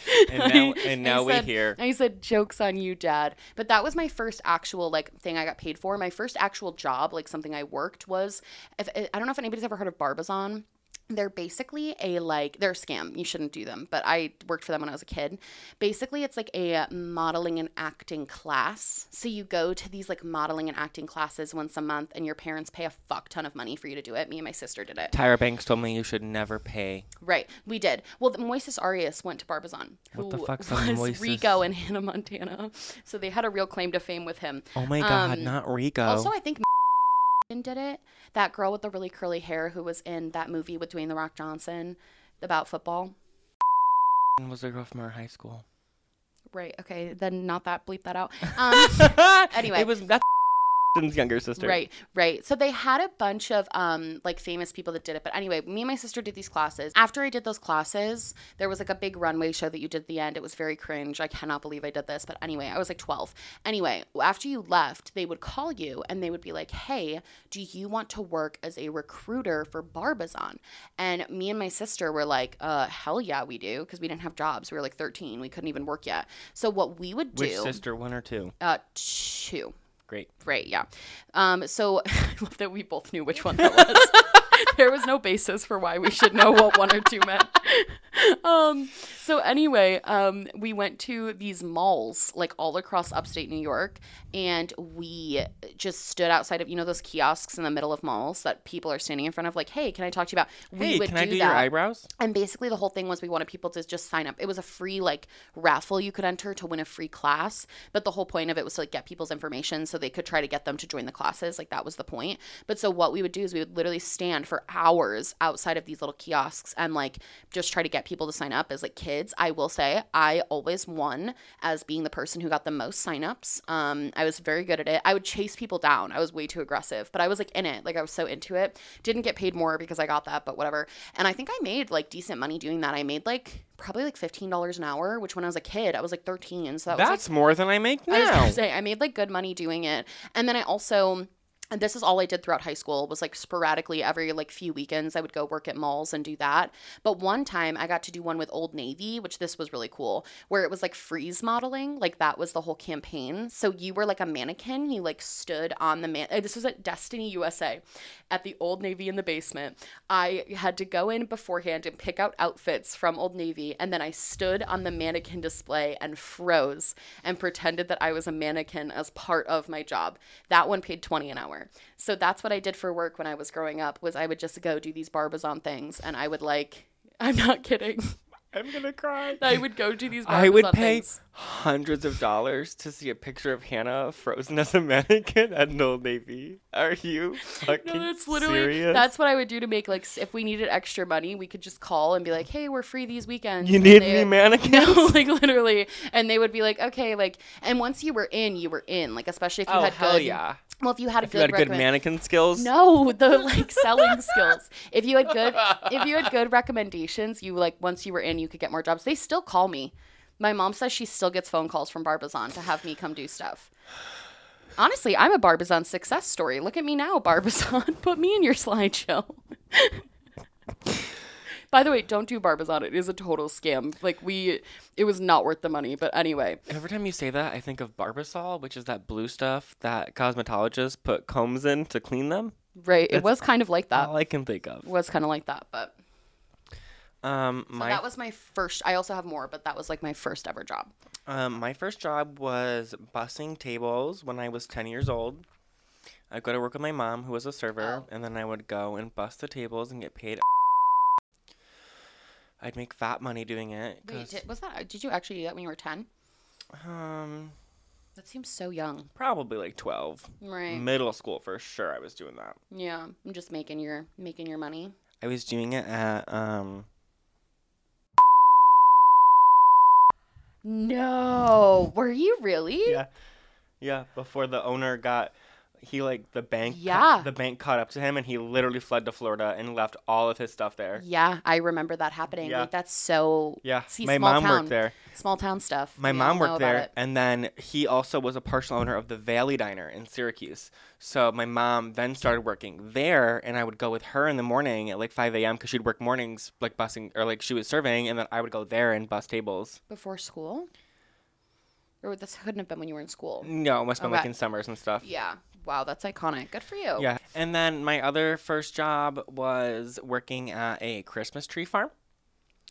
And now, and now we said- hear. I said, "Jokes on you, Dad." But that was my first actual like thing I got paid for. My first actual job, like something I worked, was if I don't know if anybody's ever heard of Barbizon. They're basically a like they're a scam. You shouldn't do them, but I worked for them when I was a kid. Basically, it's like a modeling and acting class. So you go to these like modeling and acting classes once a month, and your parents pay a fuck ton of money for you to do it. Me and my sister did it. Tyra Banks told me you should never pay. Right, we did. Well, the Moises Arias went to Barbizon, who What the fuck's was Moises? Rico in Hannah Montana. So they had a real claim to fame with him. Oh my god, Um, not Rico. Also, I think did it. That girl with the really curly hair who was in that movie with Dwayne the Rock Johnson about football. was a girl from our high school. Right. Okay. Then not that. Bleep that out. Um, Anyway. it was that's younger sister. Right, right. So they had a bunch of um like famous people that did it. But anyway, me and my sister did these classes. After I did those classes, there was like a big runway show that you did at the end. It was very cringe. I cannot believe I did this. But anyway, I was like 12. Anyway, after you left, they would call you and they would be like, Hey, do you want to work as a recruiter for Barbizon? And me and my sister were like, uh, hell yeah, we do, because we didn't have jobs. We were like 13. We couldn't even work yet. So what we would do Which sister, one or two? uh two. Great. Right, yeah. Um, so I love that we both knew which one that was. there was no basis for why we should know what one or two meant. um, so anyway, um, we went to these malls like all across upstate New York, and we just stood outside of you know those kiosks in the middle of malls that people are standing in front of, like, hey, can I talk to you about? We Hey, would can I do that. your eyebrows? And basically, the whole thing was we wanted people to just sign up. It was a free like raffle you could enter to win a free class, but the whole point of it was to like get people's information so they could try to get them to join the classes. Like that was the point. But so what we would do is we would literally stand for hours outside of these little kiosks and like just try to get people to sign up as like kids. I will say I always won as being the person who got the most signups. Um, I was very good at it. I would chase people down. I was way too aggressive, but I was like in it. Like I was so into it. Didn't get paid more because I got that, but whatever. And I think I made like decent money doing that. I made like probably like fifteen dollars an hour, which when I was a kid, I was like thirteen. So that was like That's more than I make I was now. gonna say I made like good money doing it, and then I also. And this is all I did throughout high school was like sporadically every like few weekends I would go work at malls and do that. But one time I got to do one with Old Navy, which this was really cool, where it was like freeze modeling, like that was the whole campaign. So you were like a mannequin, you like stood on the man. uh, This was at Destiny USA, at the Old Navy in the basement. I had to go in beforehand and pick out outfits from Old Navy, and then I stood on the mannequin display and froze and pretended that I was a mannequin as part of my job. That one paid 20 an hour. So that's what I did for work when I was growing up was I would just go do these Barbizon things and I would like I'm not kidding. I'm gonna cry. I would go do these Barbizon I would pay things. hundreds of dollars to see a picture of Hannah frozen as a mannequin at an Old Navy. Are you fucking No, that's literally serious? that's what I would do to make like if we needed extra money, we could just call and be like, "Hey, we're free these weekends." you And need they any mannequins? No, like literally, and they would be like, "Okay," like, and once you were in, you were in. Like, especially if you oh had hell good, yeah! Well, if you had a If good, you had good recommend- mannequin skills, No, the like selling skills. If you had good, if you had good recommendations, you like once you were in, you could get more jobs. They still call me. My mom says she still gets phone calls from Barbizon to have me come do stuff. Honestly, I'm a Barbizon success story. Look at me now, Barbizon. Put me in your slideshow. By the way, don't do Barbizon. It is a total scam. Like we, it was not worth the money. But anyway, Every time you say that, I think of Barbasol, which is that blue stuff that cosmetologists put combs in to clean them. right, it was kind of like that. All I can think of. It was kind of like that, but. Um, So my that was my first. I also have more, but that was like my first ever job. um, my first job was bussing tables when I was ten years old. I'd go to work with my mom, who was a server, Oh. and then I would go and bust the tables and get paid. I'd make fat money doing it. Wait, did, was that? Did you actually do that when you were ten? um, That seems so young. probably like twelve. Right. Middle school for sure. I was doing that. Yeah, I'm just making your making your money. I was doing it at um. No, were you really? Yeah. Yeah, before the owner got he like the bank Yeah. the bank caught up to him and he literally fled to Florida and left all of his stuff there. Yeah, I remember that happening. Yeah. Like that's so Yeah. See, my mom town. worked there. small town stuff. My We mom worked there and then he also was a partial owner of the Valley Diner in Syracuse. So my mom then started working there and I would go with her in the morning at like 5 a.m. because she'd work mornings like busing or like she was serving and then I would go there and bus tables. before school. Or this couldn't have been when you were in school. No, it must have been like in summers and stuff. Yeah. Wow, that's iconic. Good for you. Yeah. And then my other first job was working at a Christmas tree farm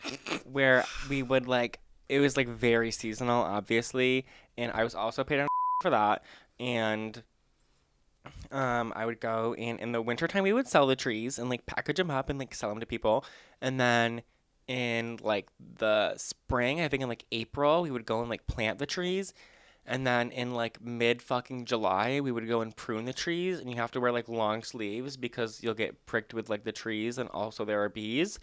where we would like it was like very seasonal obviously and I was also paid on for that and um I would go and in the wintertime we would sell the trees and like package them up and like sell them to people and then in like the spring I think in like April we would go and like plant the trees and then in like mid fucking July, we would go and prune the trees, and you have to wear like long sleeves because you'll get pricked with like the trees, and also there are bees.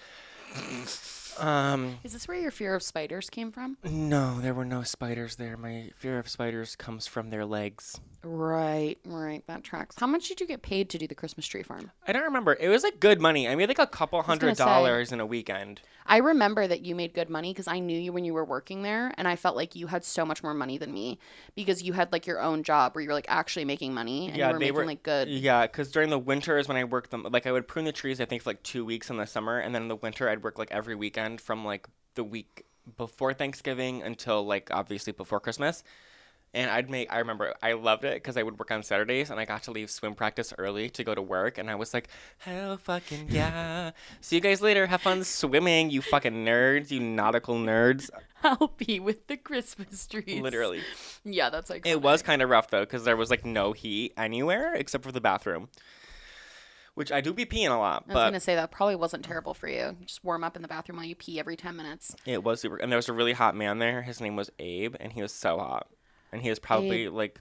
Um, Is this where your fear of spiders came from? no, there were no spiders there. My fear of spiders comes from their legs. Right, right. That tracks. How much did you get paid to do the Christmas tree farm? I don't remember. It was like good money. I made like a couple hundred say. dollars in a weekend. I remember that you made good money because I knew you when you were working there, and I felt like you had so much more money than me because you had like your own job where you were like actually making money and Yeah, you were they making were- like good. Yeah, because during the winter is when I worked them. Like I would prune the trees. I think for like two weeks in the summer, and then in the winter I'd work like every weekend from like the week before Thanksgiving until like obviously before Christmas. And I'd make. I remember I loved it because I would work on Saturdays, and I got to leave swim practice early to go to work, and I was like, hell fucking yeah! See you guys later. Have fun swimming, you fucking nerds, you nautical nerds. I'll be with the Christmas trees. Literally. Yeah, that's like It was kind of rough though, because there was like no heat anywhere except for the bathroom, which I do be peeing a lot, I was gonna say that probably wasn't terrible for you. Just warm up in the bathroom while you pee every ten minutes. it was super. And there was a really hot man there. His name was Abe, and he was so hot, and he was probably like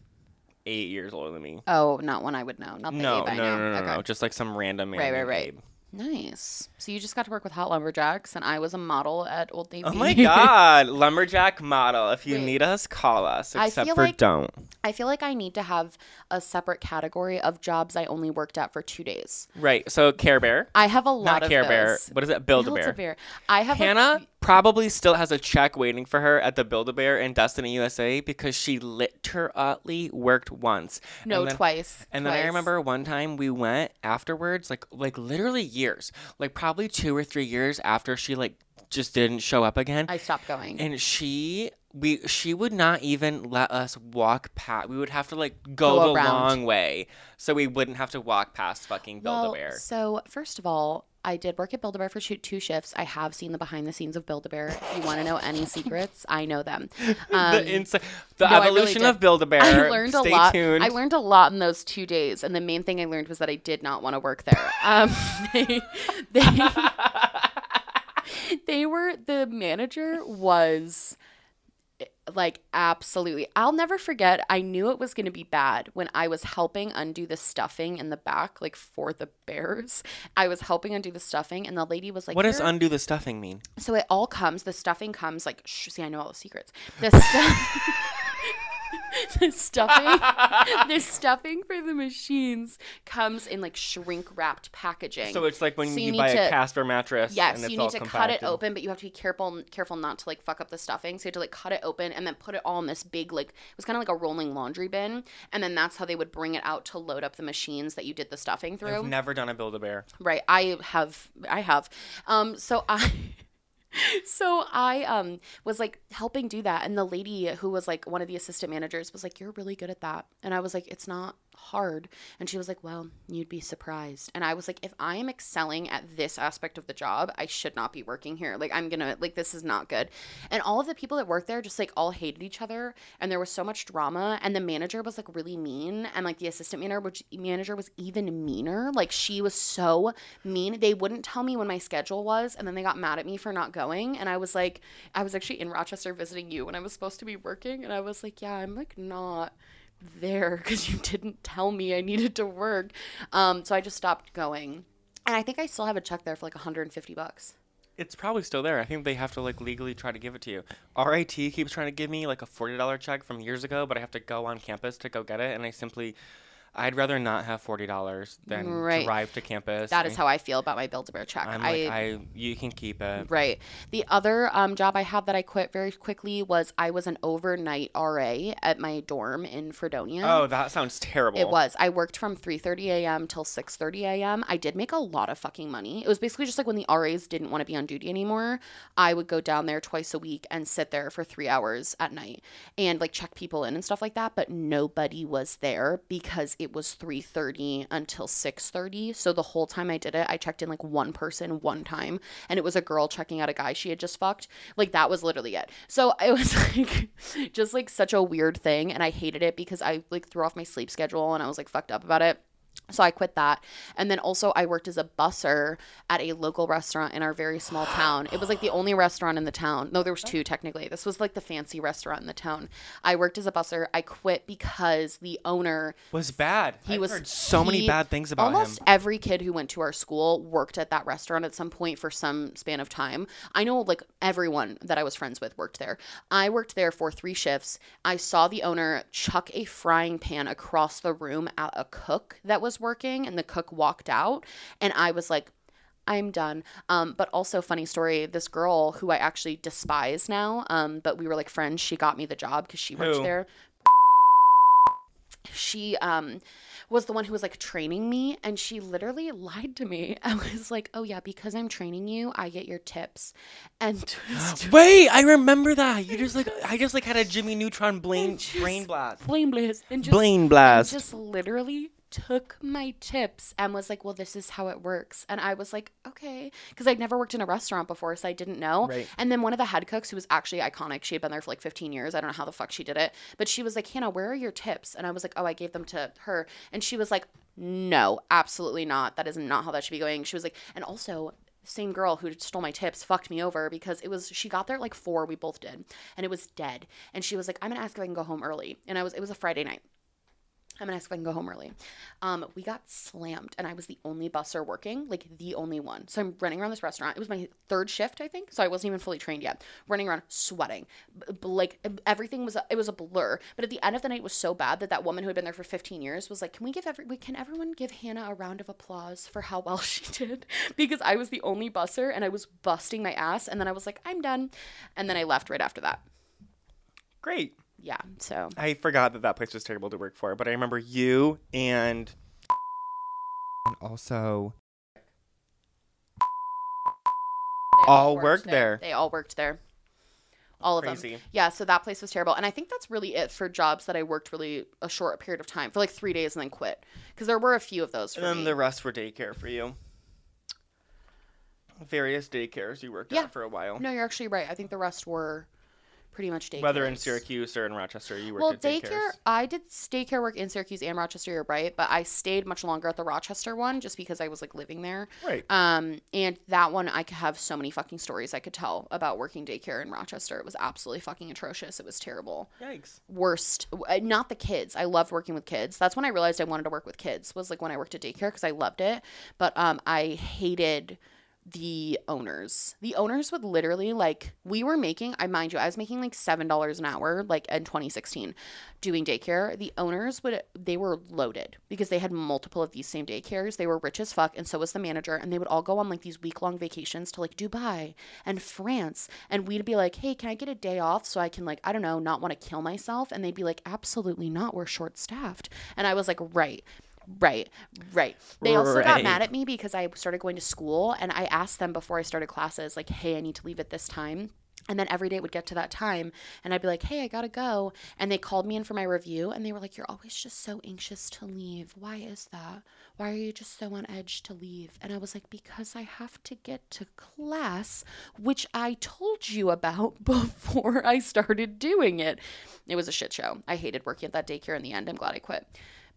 eight years older than me. Oh, not one I would know. Not the No, Abe I no, no, know. no, no, okay. no, just like some random man. Right, right, right. Abe. Nice. So you just got to work with Hot Lumberjacks, and I was a model at Old Navy. Oh my god, lumberjack model! If you Wait. need us, call us. I Except feel for like- don't. I feel like I need to have a separate category of jobs I only worked at for two days. Right. So Care Bear, I have a lot not of Care Bear. those. What is it? Build a Bear. I have Hannah few- probably still has a check waiting for her at the Build a Bear in Destiny, USA, because she literally worked once. no and then, twice. And then I remember one time we went afterwards, like like literally years, like probably two or three years after she like just didn't show up again. I stopped going. and she we she would not even let us walk past. We would have to like go, Go the around. long way, so we wouldn't have to walk past fucking Build-A-Bear. so first of all, I did work at Build a Bear for shoot two shifts. I have seen the behind the scenes of Build a Bear. If you want to know any secrets, I know them. Um, the inside, the no, I really evolution of Build a Bear. I learned Stay a lot. tuned. I learned a lot in those two days, and the main thing I learned was that I did not want to work there. Um, they, they, they were the manager was like absolutely. I'll never forget i knew it was going to be bad when i was helping undo the stuffing in the back like for the bears. I was helping undo the stuffing and the lady was like what does undo the stuffing mean? so it all comes the stuffing comes like shh, see i know all the secrets. The stuff the stuffing the stuffing for the machines comes in like shrink wrapped packaging So it's like when So you you, buy a Casper mattress. Yes, and it's you need to cut it open, but you have to be careful careful not to like fuck up the stuffing. So you have to like cut it open and then put it all in this big like it was kind of like a rolling laundry bin, and then that's how they would bring it out to load up the machines that you did the stuffing through. I've never done a Build a Bear. Right. I have I have. Um so I so I um was like helping do that and the lady who was like one of the assistant managers was like you're really good at that. And I was like it's not hard. And she was like, "Well, you'd be surprised." And I was like, "If I am excelling at this aspect of the job, I should not be working here. Like I'm to like this is not good." And all of the people that worked there just like all hated each other and there was so much drama and the manager was like really mean and like the assistant manager which manager was even meaner. Like she was so mean. They wouldn't tell me when my schedule was and then they got mad at me for not going and I was like I was actually in Rochester visiting you when I was supposed to be working and I was like, "Yeah, I'm like not there because you didn't tell me I needed to work." Um so I just stopped going. And I think I still have a check there for like 150 bucks. It's probably still there. I think they have to like legally try to give it to you. RIT keeps trying to give me like a forty dollar check from years ago, but I have to go on campus to go get it, and I simply, I'd rather not have forty dollars than Right. drive to campus. That is how I feel about my Build a Bear check. I'm like I, you can keep it. Right. The other um, job I had that I quit very quickly was I was an overnight RA at my dorm in Fredonia. Oh, that sounds terrible. It was. I worked from 3:30 a.m. till 6:30 a.m. I did make a lot of fucking money. It was basically just like when the RAs didn't want to be on duty anymore, I would go down there twice a week and sit there for 3 hours at night and like check people in and stuff like that, but nobody was there because it was 3:30 until 6:30. So the whole time I did it, I checked in like one person one time and it was a girl checking out a guy she had just fucked. Like that was literally it. So it was like just like such a weird thing and I hated it because I like threw off my sleep schedule and I was like fucked up about it. So I quit that. And then also I worked as a busser at a local restaurant in our very small town. It was like the only restaurant in the town. No, there was two technically. This was like the fancy restaurant in the town. I worked as a busser. I quit because the owner Was bad. he I've was heard so many bad things about him. almost him. every kid who went to our school worked at that restaurant at some point for some span of time i know like everyone that i was friends with worked there i worked there for three shifts i saw the owner chuck a frying pan across the room at a cook that was working and the cook walked out and i was like I'm done. Um, but also, funny story. This girl who I actually despise now, um, but we were like friends. She got me the job because she worked Who? there she um was the one who was like training me and she literally lied to me and was like oh yeah because i'm training you i get your tips and Wait, I remember that. You just like I just like had a Jimmy Neutron brain brain blast. flame blaze and just, Brain and blast. just literally took my tips and was like well this is how it works. And i was like okay. Because i'd never worked in a restaurant before so i didn't know. Right. and then one of the head cooks who was actually iconic she had been there for like 15 years. I don't know how the fuck she did it. But she was like hannah where are your tips? And i was like oh i gave them to her. And she was like no absolutely not. That is not how that should be going. She was like and also same girl who stole my tips fucked me over because it was she got there at like four. We both did. And it was dead. And she was like i'm gonna ask if i can go home early. And i was it was a friday night I'm gonna ask if I can go home early. Um, we got slammed, and I was the only busser working, like the only one. So I'm running around this restaurant. It was my third shift, I think. So I wasn't even fully trained yet. Running around, sweating, B- b- like everything was. A, it was a blur. But at the end of the night, it was so bad that that woman who had been there for 15 years was like, "Can we give every? we- Can everyone give Hannah a round of applause for how well she did?" because I was the only busser, and I was busting my ass. And then I was like, "I'm done," and then I left right after that. Great. Yeah. So I forgot that that place was terrible to work for, but I remember you and and also They All worked there. They all worked there. All of Crazy. them. Yeah, so that place was terrible. And I think that's really it for jobs that I worked really a short period of time, for like three days and then quit. Because there were a few of those for and then me. the rest were daycare for you. Various daycares you worked Yeah. at for a while. No, you're actually right. I think the rest were pretty much daycare. Whether in Syracuse or in Rochester, you worked Well, at daycare, daycares. I did daycare work in Syracuse and Rochester, you're right, but I stayed much longer at the Rochester one just because I was like living there. Right. Um, and that one I could have so many fucking stories I could tell about working daycare in Rochester. It was absolutely fucking atrocious. It was terrible. Yikes. worst uh, not the kids i loved working with kids that's when i realized i wanted to work with kids was like when i worked at daycare because i loved it but um i hated the owners. The owners would literally like we were making i mind you i was making like seven dollars an hour like in 2016 doing daycare. The owners would they were loaded because they had multiple of these same daycares. They were rich as fuck and so was the manager and they would all go on like these week long vacations to like dubai and france and we'd be like hey can i get a day off so i can like i don't know not want to kill myself? And they'd be like absolutely not we're short staffed and i was like right Right, right. They also got mad at me because I started going to school and I asked them before I started classes, like, hey, I need to leave at this time. And then every day it would get to that time and I'd be like, hey, I gotta go. And they called me in for my review and they were like, you're always just so anxious to leave. Why is that? Why are you just so on edge to leave? And I was like, because I have to get to class, which I told you about before I started doing it. It was a shit show. I hated working at that daycare in the end. I'm glad I quit.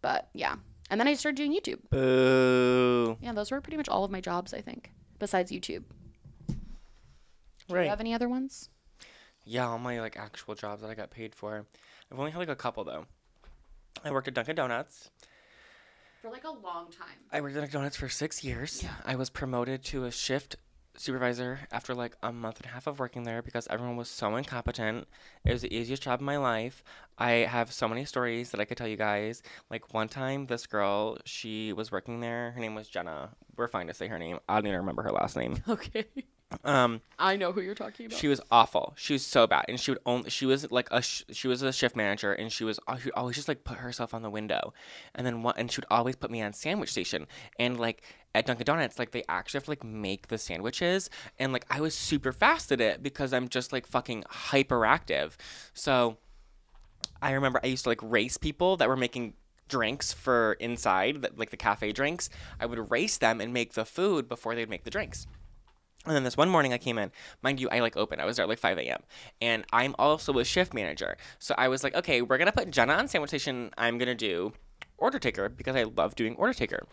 But yeah. And then I started doing YouTube. Boo. Yeah, those were pretty much all of my jobs, I think, besides YouTube. Do Right. you have any other ones? Yeah, all my like actual jobs that I got paid for. I've only had like a couple though. I worked at Dunkin' Donuts. For like a long time. I worked at Dunkin' Donuts for six years. Yeah. I was promoted to a shift supervisor after like a month and a half of working there because everyone was so incompetent. It was the easiest job of my life. I have so many stories that I could tell you guys. Like one time, this girl, she was working there. Her name was Jenna. We're fine to say her name. I don't even remember her last name. Okay. Um, I know who you're talking about. she was awful. She was so bad, and she would only. She was like a. Sh- she was a shift manager, and she was. She always just like put herself on the window, and then one. And she would always put me on sandwich station, and like at Dunkin' Donuts, like they actually have to like make the sandwiches, and like I was super fast at it because I'm just like fucking hyperactive. So, I remember I used to like race people that were making drinks for inside, like the cafe drinks. I would race them and make the food before they'd make the drinks. And then this one morning I came in, mind you, I like opened. I was there like 5 a.m. And I'm also a shift manager. So I was like, okay, we're gonna put Jenna on sandwich station. I'm gonna do order taker because I love doing order taker.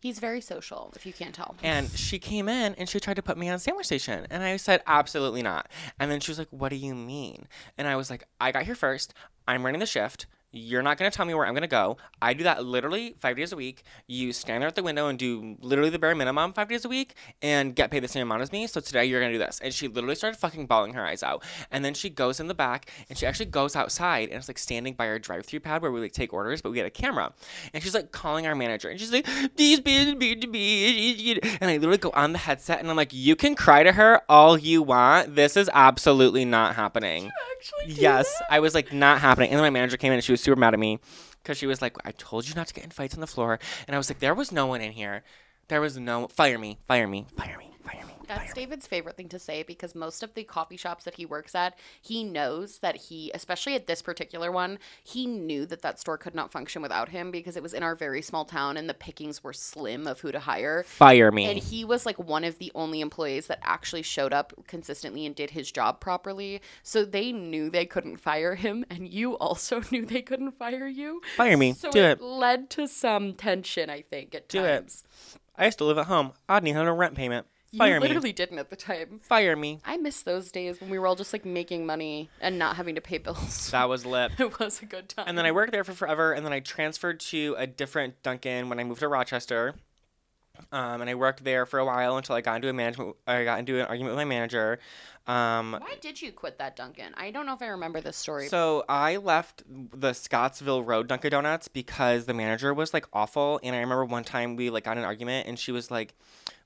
He's very social, if you can't tell. And she came in and she tried to put me on sandwich station. And I said, absolutely not. And then she was like, what do you mean? And I was like, I got here first. I'm running the shift. You're not going to tell me where I'm going to go. I do that literally five days a week. You stand there at the window and do literally the bare minimum five days a week and get paid the same amount as me. So today you're going to do this. And she literally started fucking bawling her eyes out. And then she goes in the back and she actually goes outside and it's like standing by our drive through pad where we like take orders, but we get a camera. And she's like calling our manager and she's like, these bitches be to be. And I literally go on the headset and I'm like, you can cry to her all you want. This is absolutely not happening. Actually, Yes, I was like not happening. And then my manager came in and she was super mad at me because she was like, "I told you not to get in fights on the floor." And I was like, "There was no one in here. There was no fire me, fire me, fire me, fire me." That's David's favorite thing to say because most of the coffee shops that he works at, he knows that he, especially at this particular one, he knew that that store could not function without him because it was in our very small town and the pickings were slim of who to hire. Fire me. And he was like one of the only employees that actually showed up consistently and did his job properly. So they knew they couldn't fire him, and you also knew they couldn't fire you. Fire me. So Do it, it. led to some tension, I think, at Do it. times. I used to live at home. I'd need a rent payment. Fire you me. literally didn't at the time. Fire me. I miss those days when we were all just like making money and not having to pay bills. That was lit. it was a good time. And then I worked there for forever, and then I transferred to a different Dunkin' when I moved to Rochester. Um, and I worked there for a while until I got into a management. I got into an argument with my manager. Um, Why did you quit that Dunkin'? I don't know if I remember this story. So I left the Scottsville Road Dunkin' Donuts because the manager was like awful. And I remember one time we like got in an argument, and she was like,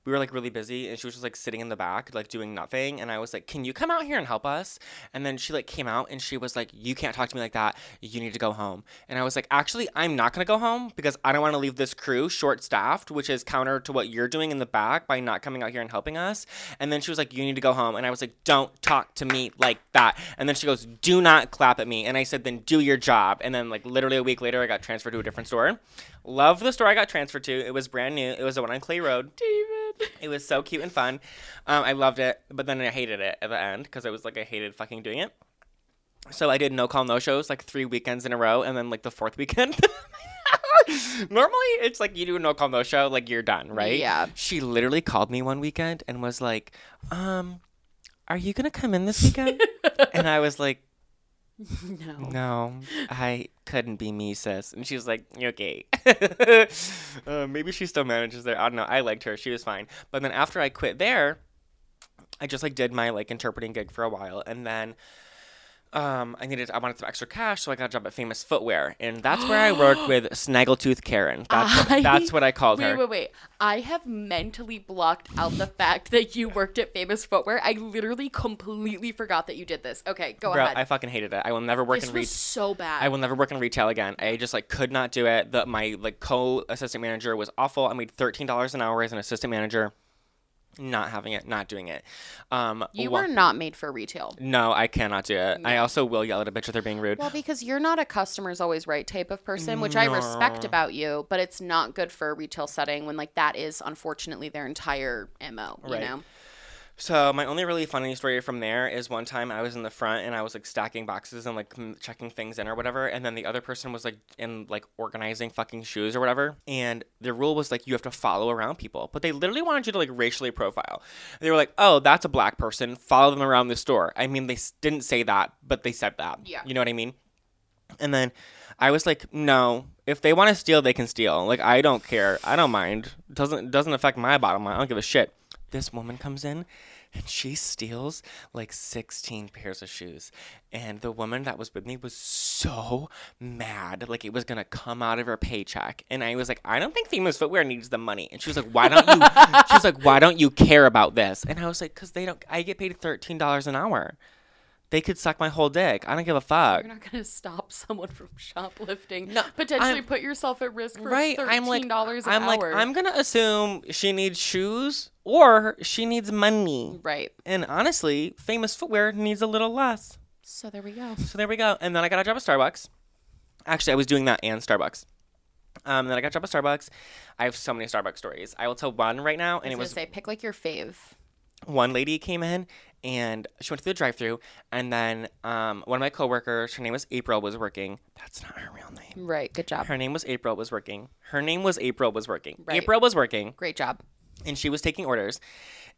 we were like really busy, and she was just like sitting in the back, like doing nothing. And I was like, "Can you come out here and help us?" And then she like came out, and she was like, "You can't talk to me like that. You need to go home." And I was like, "Actually, I'm not gonna go home because I don't want to leave this crew short-staffed, which is counter to what you're doing in the back by not coming out here and helping us." And then she was like, "You need to go home," and I was like, "Don't talk to me like that." And then she goes, "Do not clap at me." And I said, "Then do your job." And then like literally a week later, I got transferred to a different store. Love the store I got transferred to. It was brand new. It was the one on Clay Road. David. It was so cute and fun. Um, I loved it, but then I hated it at the end because I was like, I hated fucking doing it. So I did no call no shows like three weekends in a row, and then like the fourth weekend. Normally, it's like you do a no call no show, like you're done, right? Yeah. She literally called me one weekend and was like, um, "Are you gonna come in this weekend?" and I was like, No. no, I couldn't be me, sis. And she was like, okay. uh, maybe she still manages there. I don't know. I liked her. She was fine. But then after I quit there, I just like did my like interpreting gig for a while. And then um, I needed, I wanted some extra cash. So I got a job at Famous Footwear. And that's where I worked with Snaggletooth Karen. That's, I- what, that's what I called Wait, her. wait, wait. wait! I have mentally blocked out the fact that you worked at Famous Footwear. I literally completely forgot that you did this. Okay, go Bro, ahead. I fucking hated it. I will never work this in retail. so bad. I will never work in retail again. I just like could not do it. The my like co assistant manager was awful. I made thirteen dollars an hour as an assistant manager. Not having it, not doing it. Um, you wha- were not made for retail. No, I cannot do it. I also will yell at a bitch if they're being rude. Well, because you're not a customer's always right type of person, which I respect about about you, but it's not good for a retail setting when like that is unfortunately their entire MO, you Right. know? So my only really funny story from there is one time I was in the front and I was like stacking boxes and like m- checking things in or whatever, and then the other person was like in like organizing fucking shoes or whatever, and the rule was like you have to follow around people, but they literally wanted you to like racially profile. They were like, oh, that's a black person, follow them around the store. I mean, they s- didn't say that, but they said that. Yeah. You know what I mean? And then I was like, no, if they want to steal, they can steal. Like I don't care. I don't mind. It doesn't doesn't affect my bottom line. I don't give a shit. This woman comes in and she steals like 16 pairs of shoes. And the woman that was with me was so mad. Like it was going to come out of her paycheck. And I was like, I don't think Famous Footwear needs the money. And she was like, why don't you? she was like, why don't you care about this? And I was like, because they don't, I get paid $13 an hour. They could suck my whole dick. I don't give a fuck. You're not to stop someone from shoplifting. No, potentially I'm- put yourself at risk for right $13 i'm like an i'm hour. like i'm gonna assume she needs shoes or she needs money Right. and honestly famous footwear needs a little less So there we go. so there we go and then i got a job at starbucks actually i was doing that and starbucks um, then I got a job at Starbucks. I have so many Starbucks stories. I will tell one right now, and was it was say, pick like your fave. one lady came in and she went to the drive-through, and then um, one of my coworkers, her name was April, was working. That's not her real name. Right. Good job. Her name was April, was working. Her name was April, was working. Right. April was working, Great job. and she was taking orders.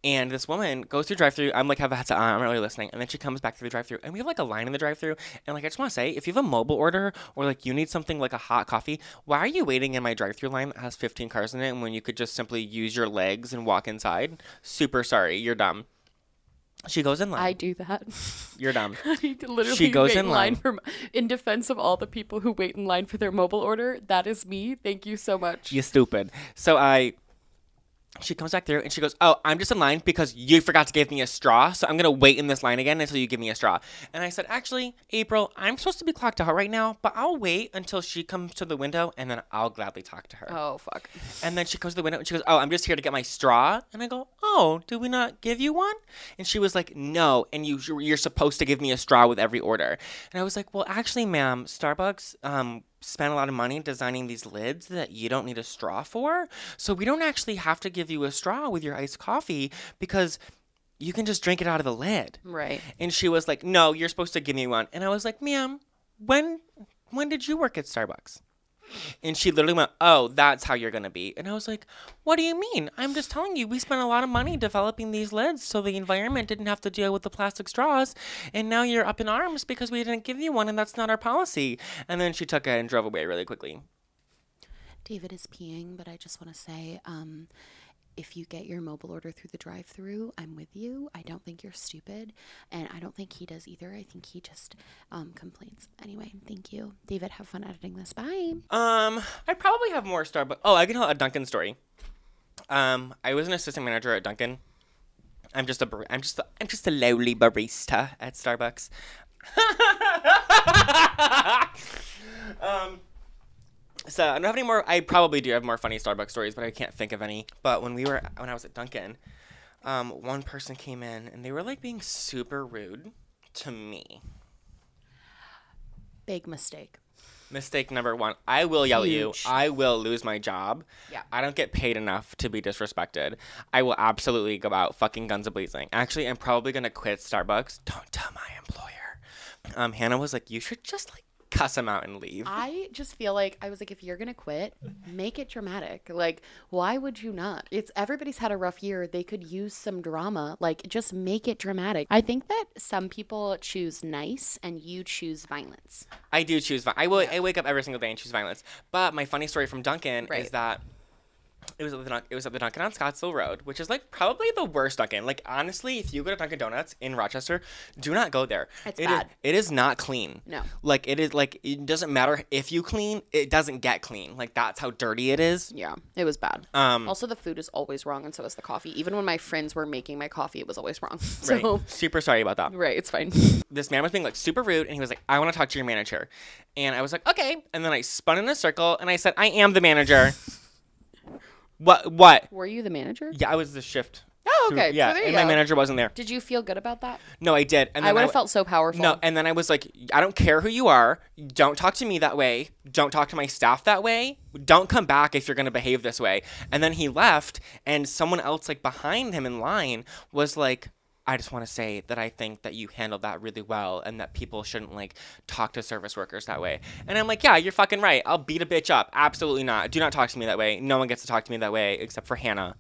And this woman goes through drive-through. I'm like, have a headset on. I'm not really listening. And then she comes back through the drive-through, and we have like a line in the drive-through. And like, I just want to say, if you have a mobile order or like you need something like a hot coffee, why are you waiting in my drive-through line that has 15 cars in it and when you could just simply use your legs and walk inside? Super sorry, you're dumb. She goes in line. I do that. You're dumb. I literally She goes wait in line. for in defense of all the people who wait in line for their mobile order. That is me. Thank you so much. You stupid. So I. She comes back through and she goes, Oh, I'm just in line because you forgot to give me a straw. So I'm going to wait in this line again until you give me a straw. And I said, Actually, April, I'm supposed to be clocked out right now, but I'll wait until she comes to the window and then I'll gladly talk to her. Oh fuck. And then she comes to the window and she goes, Oh, I'm just here to get my straw. And I go, Oh, did we not give you one? And she was like, No. And you, you're supposed to give me a straw with every order. And I was like, Well, actually, ma'am, Starbucks um, spent a lot of money designing these lids that you don't need a straw for. So we don't actually have to give you a straw with your iced coffee because you can just drink it out of the lid. Right. And she was like, "No, you're supposed to give me one." And I was like, "Ma'am, when when did you work at Starbucks?" And she literally went, "Oh, that's how you're gonna be." And I was like, "What do you mean? I'm just telling you, we spent a lot of money developing these lids so the environment didn't have to deal with the plastic straws, and now you're up in arms because we didn't give you one, and that's not our policy." And then she took it and drove away really quickly. David is peeing, but I just want to say, um, if you get your mobile order through the drive-through, I'm with you. I don't think you're stupid, and I don't think he does either. I think he just um, complains. Anyway, thank you, David. Have fun editing this. Bye. Um, I probably have more Starbucks. Oh, I can tell a Dunkin' story. Um, I was an assistant manager at Dunkin'. I'm just a I'm just a, I'm just a lowly barista at Starbucks. um, so I don't have any more. I probably do have more funny Starbucks stories, but I can't think of any. But when we were when I was at Dunkin', um, one person came in and they were like being super rude to me. Big mistake. Mistake number one. I will yell at you. I will lose my job. Yeah. I don't get paid enough to be disrespected. I will absolutely go out fucking guns a blazing. Actually, I'm probably gonna quit Starbucks. Don't tell my employer. Um, Hannah was like, you should just like cuss him out and leave. I just feel like I was like, if you're gonna quit, make it dramatic. Like, why would you not? It's everybody's had a rough year. They could use some drama. Like, just make it dramatic. I think that some people choose nice and you choose violence. I do choose. Vi- I will. I wake up every single day and choose violence. But my funny story from Dunkin' Right. is that it was at the it was at the Dunkin' on Scottsville Road, which is like probably the worst Dunkin'. Like honestly, if you go to Dunkin' Donuts in Rochester, do not go there. It's It is- bad. it is not clean. No. Like it is like it doesn't matter if you clean, it doesn't get clean. Like that's how dirty it is. Yeah, it was bad. Um, Also, the food is always wrong, and so is the coffee. Even when my friends were making my coffee, it was always wrong. So, right. Super sorry about that. right, it's fine. this man was being like super rude and he was like i want to talk to your manager and i was like okay and then i spun in a circle and i said i am the manager what what Were you the manager? yeah i was the shift Oh, okay. yeah so and go. my manager wasn't there Did you feel good about that? no i did and I would have felt so powerful. no and then i was like i don't care who you are don't talk to me that way don't talk to my staff that way don't come back if you're going to behave this way and then he left and someone else like behind him in line was like I just want to say that I think that you handled that really well and that people shouldn't like talk to service workers that way. And I'm like, yeah, you're fucking right. I'll beat a bitch up. Absolutely not. Do not talk to me that way. No one gets to talk to me that way except for Hannah.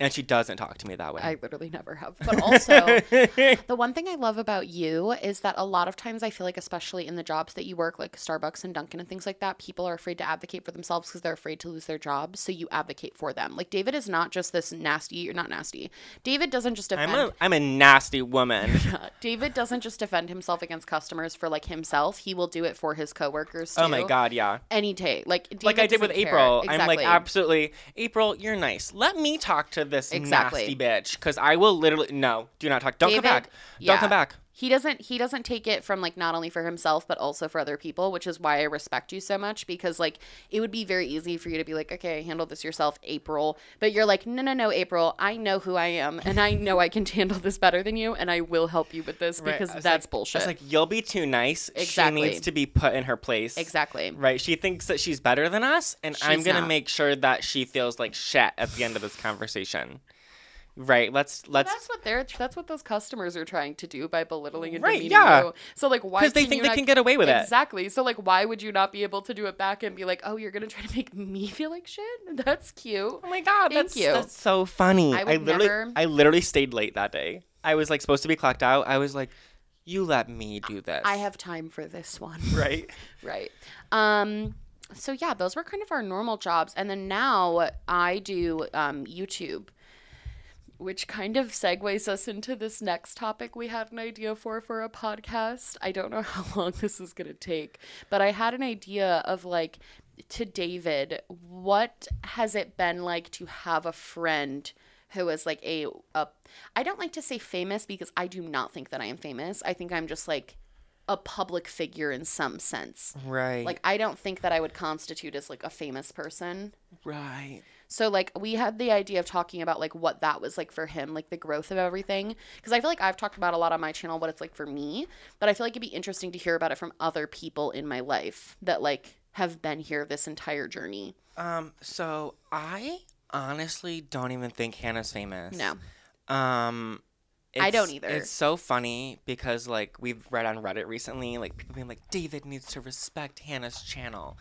And she doesn't talk to me that way. I literally never have. But also, the one thing I love about you is that a lot of times I feel like, especially in the jobs that you work, like Starbucks and Dunkin' and things like that, people are afraid to advocate for themselves because they're afraid to lose their jobs. So you advocate for them. Like David is not just this nasty, You're not nasty. David doesn't just defend. I'm a I'm a nasty woman. David doesn't just defend himself against customers for like himself. He will do it for his coworkers too. oh my god, yeah. Any day, like David like I did with. April. Exactly. I'm like absolutely April, you're nice. Let me talk to this Exactly. nasty bitch cuz I will literally no, do not talk. Don't David- come back. yeah. Don't come back. He doesn't he doesn't take it from like not only for himself but also for other people which is why i respect you so much because like it would be very easy for you to be like okay handle this yourself april but you're like no no no april i know who i am and i know i can handle this better than you and i will help you with this Right, because that's like- bullshit It's like you'll be too nice. Exactly. She needs to be put in her place. exactly Right. She thinks that she's better than us, and I'm gonna not. make sure that she feels like shit at the end of this conversation. Right. Let's let's that's what they're that's what those customers are trying to do by belittling and Right, demeaning yeah. you. So like why because they think they not- can get away with it. Exactly. So like why would you not be able to do it back and be like, "Oh, you're going to try to make me feel like shit?" That's cute. Oh my god, Thank that's you. that's so funny. I I, literally never- I literally stayed late that day. I was like supposed to be clocked out. I was like, you let me do this. I have time for this one. right. right. Um so yeah, those were kind of our normal jobs and then now I do um YouTube which kind of segues us into this next topic we had an idea for for a podcast. I don't know how long this is going to take, but I had an idea of like to David, what has it been like to have a friend who is like a, a I don't like to say famous because I do not think that I am famous. I think I'm just like a public figure in some sense. Right. Like I don't think that I would constitute as like a famous person. right. So like we had the idea of talking about like what that was like for him, like the growth of everything. Because I feel like I've talked about a lot on my channel what it's like for me, but I feel like it'd be interesting to hear about it from other people in my life that like have been here this entire journey. Um. So I honestly don't even think Hannah's famous. No. Um. I don't either. It's so funny because like we've read on Reddit recently, like people being like, David needs to respect Hannah's channel.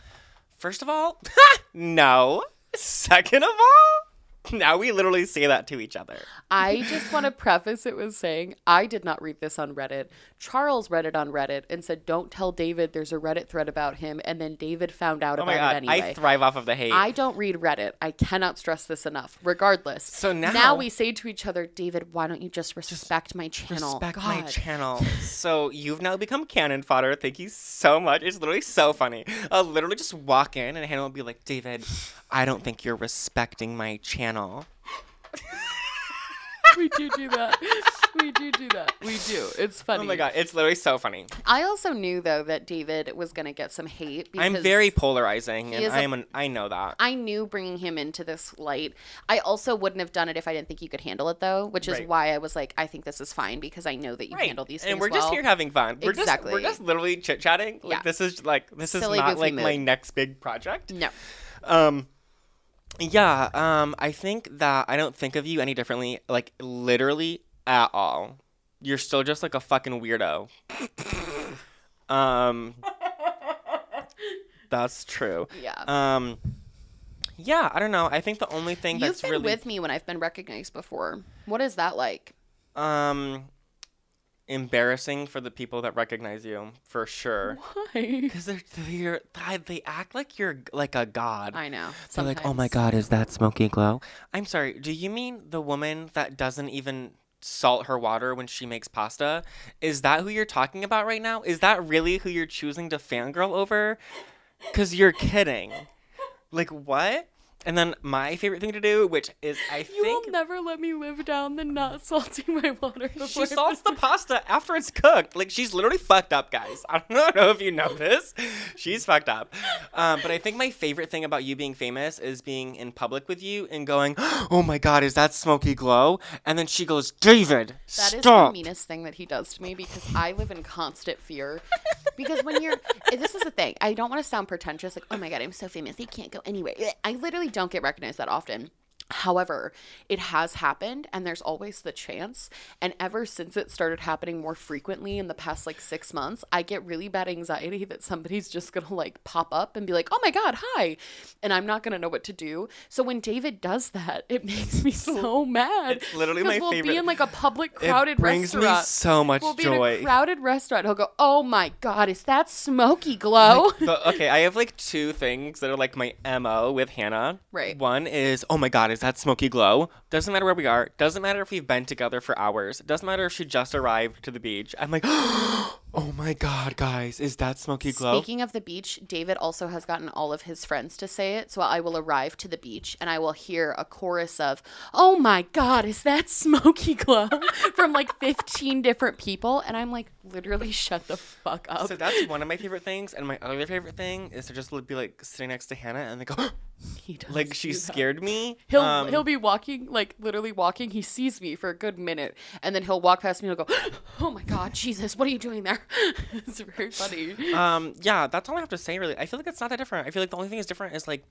First of all, no. Second of all, now we literally say that to each other. I just want to preface it with saying I did not read this on Reddit. Charles read it on Reddit and said, "Don't tell David there's a Reddit thread about him." And then David found out Oh about god, it anyway. I thrive off of the hate. I don't read Reddit. I cannot stress this enough. Regardless. So now- now we say to each other, David, why don't you just respect my channel? Respect God. my channel. so you've now become cannon fodder. Thank you so much. It's literally so funny. I'll literally just walk in and Hannah will be like, David, I don't think you're respecting my channel. we do do that. we do do that. We do. It's funny. Oh my god, it's literally so funny. I also knew though that David was gonna get some hate. Because I'm very polarizing, and is I a- am. An, I know that. I knew bringing him into this light. I also wouldn't have done it if I didn't think you could handle it, though, which is Right. why I was like, I think this is fine because I know that you handle these things and we're well. just here having fun. We're just Exactly. we're just literally chit chatting. Like Yeah. this is like this Silly, is not goofy like my next big project. no, Um yeah, um I think that I don't think of you any differently like literally at all. You're still just like a fucking weirdo. um That's true. yeah. Um yeah, I don't know. I think the only thing You've that's been really with me when I've been recognized before. What is that like? um embarrassing for the people that recognize you for sure. Why? Because they're, they're they act like you're like a god. I know. They're like, oh my god, is that Smokey Glow? I'm sorry. Do you mean the woman that doesn't even salt her water when she makes pasta? Is that who you're talking about right now? Is that really who you're choosing to fangirl over? Because you're kidding. Like what? And then my favorite thing to do, which is I You think will never let me live down the not salting my water. she before- salts the pasta after it's cooked. Like she's literally fucked up, guys. I don't know if you know this. She's fucked up. Um, but I think my favorite thing about you being famous is being in public with you and going, "Oh my god, is that Smokey Glow?" And then she goes, "David, That is stop." the meanest thing that he does to me because I live in constant fear. Because when you're, this is the thing. I don't want to sound pretentious, like, oh my god, I'm so famous, they can't go anywhere. I literally don't get recognized that often. However, it has happened, and there's always the chance. And ever since it started happening more frequently in the past like six months, I get really bad anxiety that somebody's just gonna like pop up and be like, "Oh my god, hi," and I'm not gonna know what to do. So when David does that, it makes me so mad. It's literally my we'll favorite- be in like a public, crowded It brings me restaurant. so much We'll be in a crowded restaurant. He'll go, "Oh my god, is that Smokey Glow?" But okay, I have like two things that are like my MO with Hannah. Right. One is, oh my god, is that Smokey Glow? Doesn't matter where we are. Doesn't matter if we've been together for hours. Doesn't matter if she just arrived to the beach. I'm like, oh my god, guys, is that Smokey Glow? Speaking of the beach, David also has gotten all of his friends to say it. So I will arrive to the beach and I will hear a chorus of, "Oh my god, is that Smokey Glow?" from like 15 different people and I'm like, "Literally shut the fuck up." so that's one of my favorite things, and my other favorite thing is to just be like sitting next to Hannah and they go, he does like she do scared me. He'll Um, he'll be walking like literally walking. He sees me for a good minute, and then he'll walk past me and he'll go, "Oh my god, Jesus, what are you doing there?" it's very funny. um yeah, that's all I have to say. Really, I feel like it's not that different. I feel like the only thing is different is like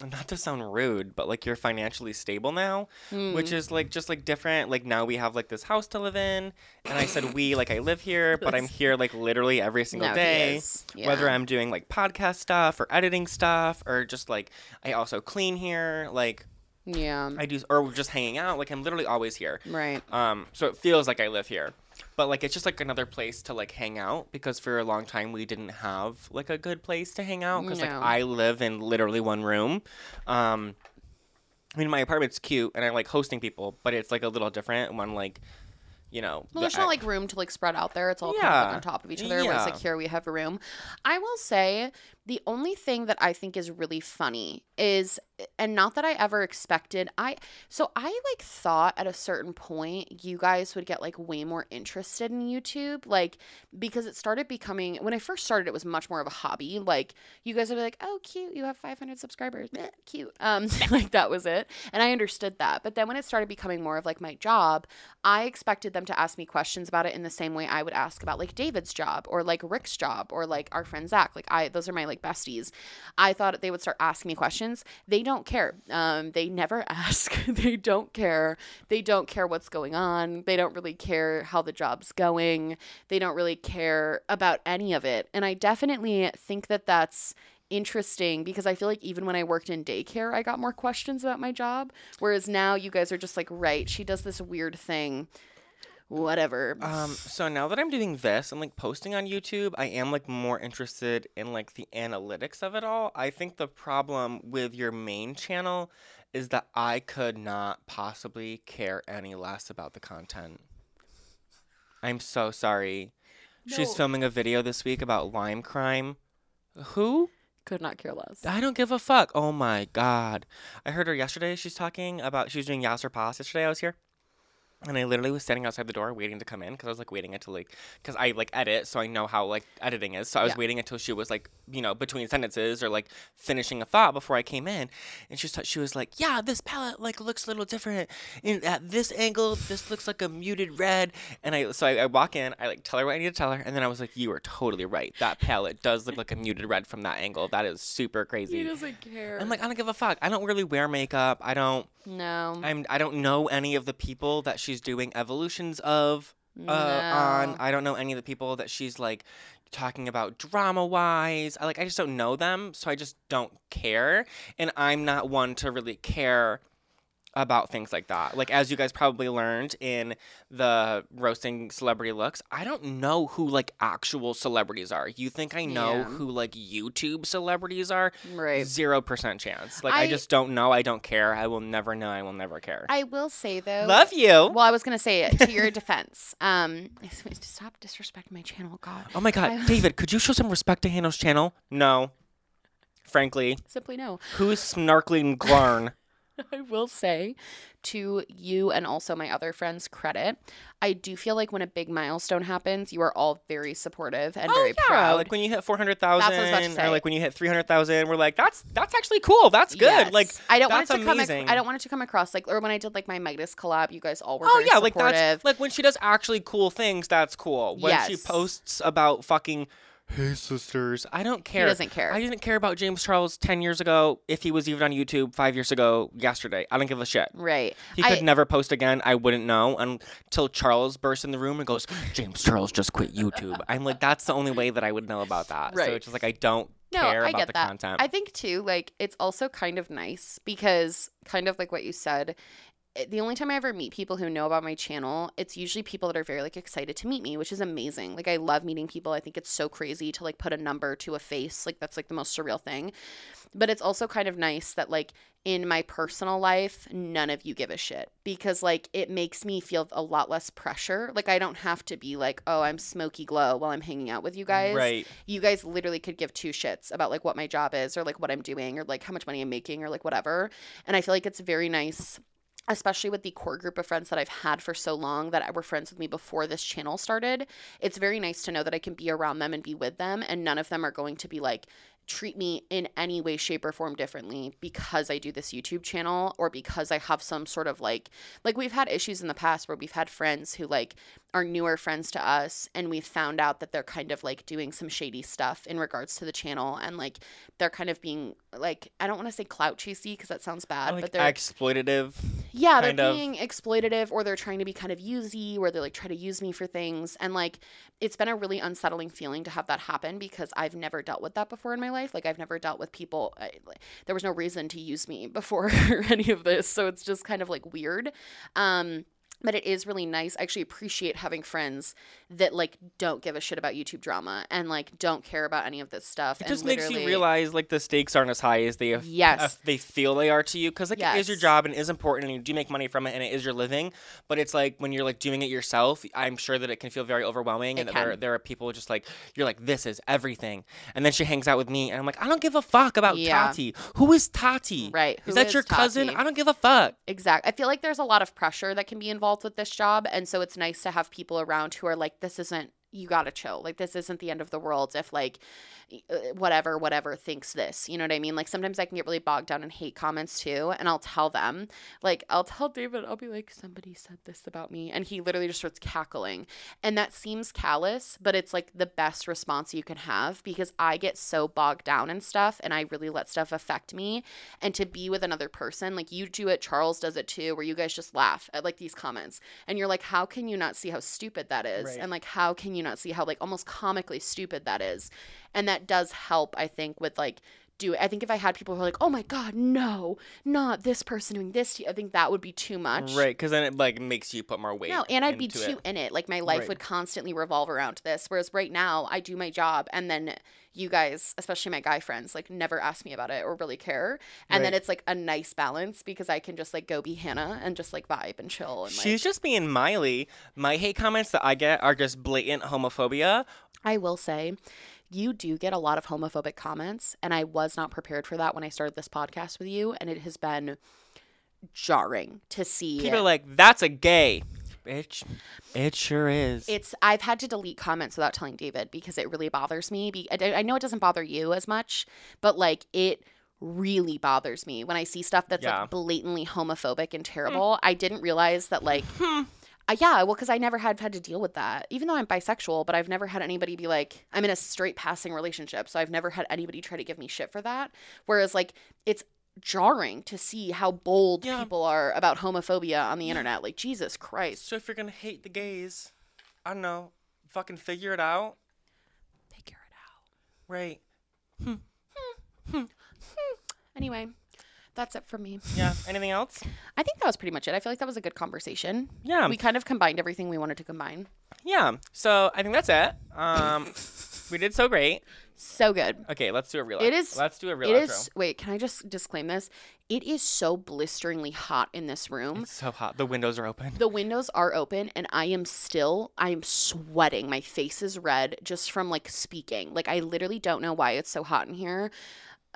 not to sound rude, but like you're financially stable now, Hmm. which is like just like different. Like now we have like this house to live in, and I said we like I live here, but I'm here like literally every single No, day. is. Whether I'm doing like podcast stuff or editing stuff or just like I also clean here, like Yeah. I do, or just hanging out. Like I'm literally always here. Right. Um, so it feels like I live here. But like it's just like another place to like hang out because for a long time we didn't have like a good place to hang out because like I live in literally one room. Um, I mean my apartment's cute and I like hosting people, but it's like a little different when like, you know. Well, there's I- not like room to like spread out there. It's all kind of like on top of each other. Whereas like here we have a room. I will say the only thing that I think is really funny is, and not that I ever expected. I so I like thought at a certain point you guys would get like way more interested in YouTube, like because it started becoming when I first started, it was much more of a hobby. Like you guys would be like, "Oh, cute, you have 500 subscribers, Meh, cute," um, like that was it, and I understood that. But then when it started becoming more of like my job, I expected them to ask me questions about it in the same way I would ask about like David's job or like Rick's job or like our friend Zach. Like I, those are my like besties. I thought they would start asking me questions. They don't care. Um, they never ask. they don't care. They don't care what's going on. They don't really care how the job's going. They don't really care about any of it. And I definitely think that that's interesting because I feel like even when I worked in daycare, I got more questions about my job. Whereas now you guys are just like, right, she does this weird thing. Whatever. Um, so now that I'm doing this and like posting on YouTube, I am like more interested in like the analytics of it all. I think the problem with your main channel is that I could not possibly care any less about the content. I'm so sorry. She's filming a video this week about lime crime. Who? Could not care less. I don't give a fuck. Oh my god. I heard her yesterday. She's talking about she was doing Yasser Pass yesterday. I was here. And I literally was standing outside the door waiting to come in because I was like waiting until like because I like edit so I know how like editing is. So I was Yeah. waiting until she was like you know between sentences or like finishing a thought before I came in. And she was she was like yeah this palette like looks a little different and at this angle. This looks like a muted red. And I so I, I walk in I like tell her what I need to tell her and then I was like you are totally right. That palette does look like a muted red from that angle. That is super crazy. Doesn't care. I'm like I don't give a fuck. I don't really wear makeup. I don't no. I'm I don't know any of the people that she's doing evolutions of uh, on. No. I don't know any of the people that she's like talking about drama wise. I like I just don't know them, so I just don't care. And I'm not one to really care about things like that. Like as you guys probably learned in the roasting celebrity looks, I don't know who like actual celebrities are. You think I know Yeah. who like YouTube celebrities are? Right. Zero percent chance. Like I, I- just don't know. I don't care. I will never know. I will never care. I will say though. Love you. Well, I was gonna say it to your defense. Um, stop disrespecting my channel, God. Oh my god, I- David, could you show some respect to Hannah's channel? No. Frankly, Simply no. who's snarkling Glarn? I will say to you and also my other friends credit, I do feel like when a big milestone happens, you are all very supportive and oh, very proud. Oh, like when you hit 400,000 That's what I was about to or like when you hit 300,000, we're like that's that's actually cool. That's good. Yes. Like I don't want it to come. Ac- I don't want it to come across like, or when I did like my Midas collab, you guys all were Oh yeah, like that's like when she does actually cool things, that's cool. When she posts about fucking Hey sisters, I don't care. He doesn't care. I didn't care about James Charles 10 years ago if he was even on YouTube 5 years ago yesterday. I don't give a shit. right. He I- could never post again. I wouldn't know until Charles bursts in the room and goes, James Charles just quit YouTube. I'm like, that's the only way that I would know about that. Right. So it's just like, I don't No, care I about get the that. content. I think too, like it's also kind of nice because kind of like what you said. Eh, The only time I ever meet people who know about my channel, it's usually people that are very like excited to meet me, which is amazing. Like I love meeting people. I think it's so crazy to like put a number to a face. Like that's like the most surreal thing. But it's also kind of nice that like in my personal life, none of you give a shit because like it makes me feel a lot less pressure. Like I don't have to be like, "Oh, I'm Smokey Glow while I'm hanging out with you guys." Right. you guys literally could give two shits about like what my job is or like what I'm doing or like how much money I'm making or like whatever. And I feel like it's very nice especially with the core group of friends that I've had for so long that were friends with me before this channel started. It's very nice to know that I can be around them and be with them and none of them are going to be like treat me in any way shape or form differently because I do this YouTube channel or because I have some sort of like like we've had issues in the past where we've had friends who like are newer friends to us and we've found out that they're kind of like doing some shady stuff in regards to the channel and like they're kind of being like I don't want to say clout chasey because that sounds bad like but they're exploitative. yeah, they're of. being exploitative or they're trying to be kind of usy where they're like try to use me for things. And like it's been a really unsettling feeling to have that happen because I've never dealt with that before in my life. Like I've never dealt with people I, like, there was no reason to use me before any of this. So it's just kind of like weird. Um but it is really nice. I actually appreciate having friends that like don't give a shit about YouTube drama and like don't care about any of this stuff. It and just makes you realize like the stakes aren't as high as they uh, Yes. they feel they are to you because like it is your job and it is important and you do make money from it and it is your living. But it's like when you're like doing it yourself, I'm sure that it can feel very overwhelming It and that there there are people just like you're like this is everything. And then she hangs out with me and I'm like I don't give a fuck about Yeah. Tati. Who is Tati? Right. Is Who that your cousin? I don't give a fuck. Exactly. I feel like there's a lot of pressure that can be involved with this job. And so it's nice to have people around who are like, this isn't, you gotta chill. Like, this isn't the end of the world if, like, uh, whatever, whatever thinks this. You know what I mean? Like, sometimes I can get really bogged down in hate comments too. And I'll tell them, like, I'll tell David, I'll be like, somebody said this about me. And he literally just starts cackling. And that seems callous, but it's like the best response you can have because I get so bogged down in stuff and I really let stuff affect me. And to be with another person, like you do it, Charles does it too, where you guys just laugh at like these comments. And you're like, how can you not see how stupid that is? Right. And like, how can you not see how like almost comically stupid that is? And that does help, I think, with like, do it. I think if I had people who are like, oh my God, no, not this person doing this to you, I think that would be too much. Right, because then it like makes you put more weight. No, and I'd be too it. in it. Like my life Right. would constantly revolve around this. Whereas right now, I do my job, and then you guys, especially my guy friends, like never ask me about it or really care. And then it's like a nice balance because I can just like go be Hannah and just like vibe and chill. And like, She's just being Miley. My hate comments that I get are just blatant homophobia. I will say, you do get a lot of homophobic comments, and I was not prepared for that when I started this podcast with you, and it has been jarring to see. People are like, that's a gay. Bitch. It sure is. it's I've had to delete comments without telling David because it really bothers me. Be, I, I know it doesn't bother you as much, but like it really bothers me when I see stuff that's Yeah. like blatantly homophobic and hmm. terrible. I didn't realize that like. Hmm. Uh, yeah, well, because I never had had to deal with that. Even though I'm bisexual, but I've never had anybody be like, I'm in a straight passing relationship, so I've never had anybody try to give me shit for that. Whereas, like, it's jarring to see how bold Yeah. people are about homophobia on the internet. Like, Jesus Christ. so if you're gonna hate the gays, I don't know, fucking figure it out. Figure it out. Right. Hmm. Hmm. Hmm. Anyway, that's it for me. Yeah. Anything else? I think that was pretty much it. I feel like that was a good conversation. Yeah. We kind of combined everything we wanted to combine. Yeah. So I think that's it. Um, we did so great. So good. Okay, let's do a real. It is- Let's do a real It outro. is. Wait, can I just disclaim this? It is so blisteringly hot in this room. It's so hot. The windows are open. The windows are open and I am still I am sweating. My face is red just from like speaking. Like I literally don't know why it's so hot in here.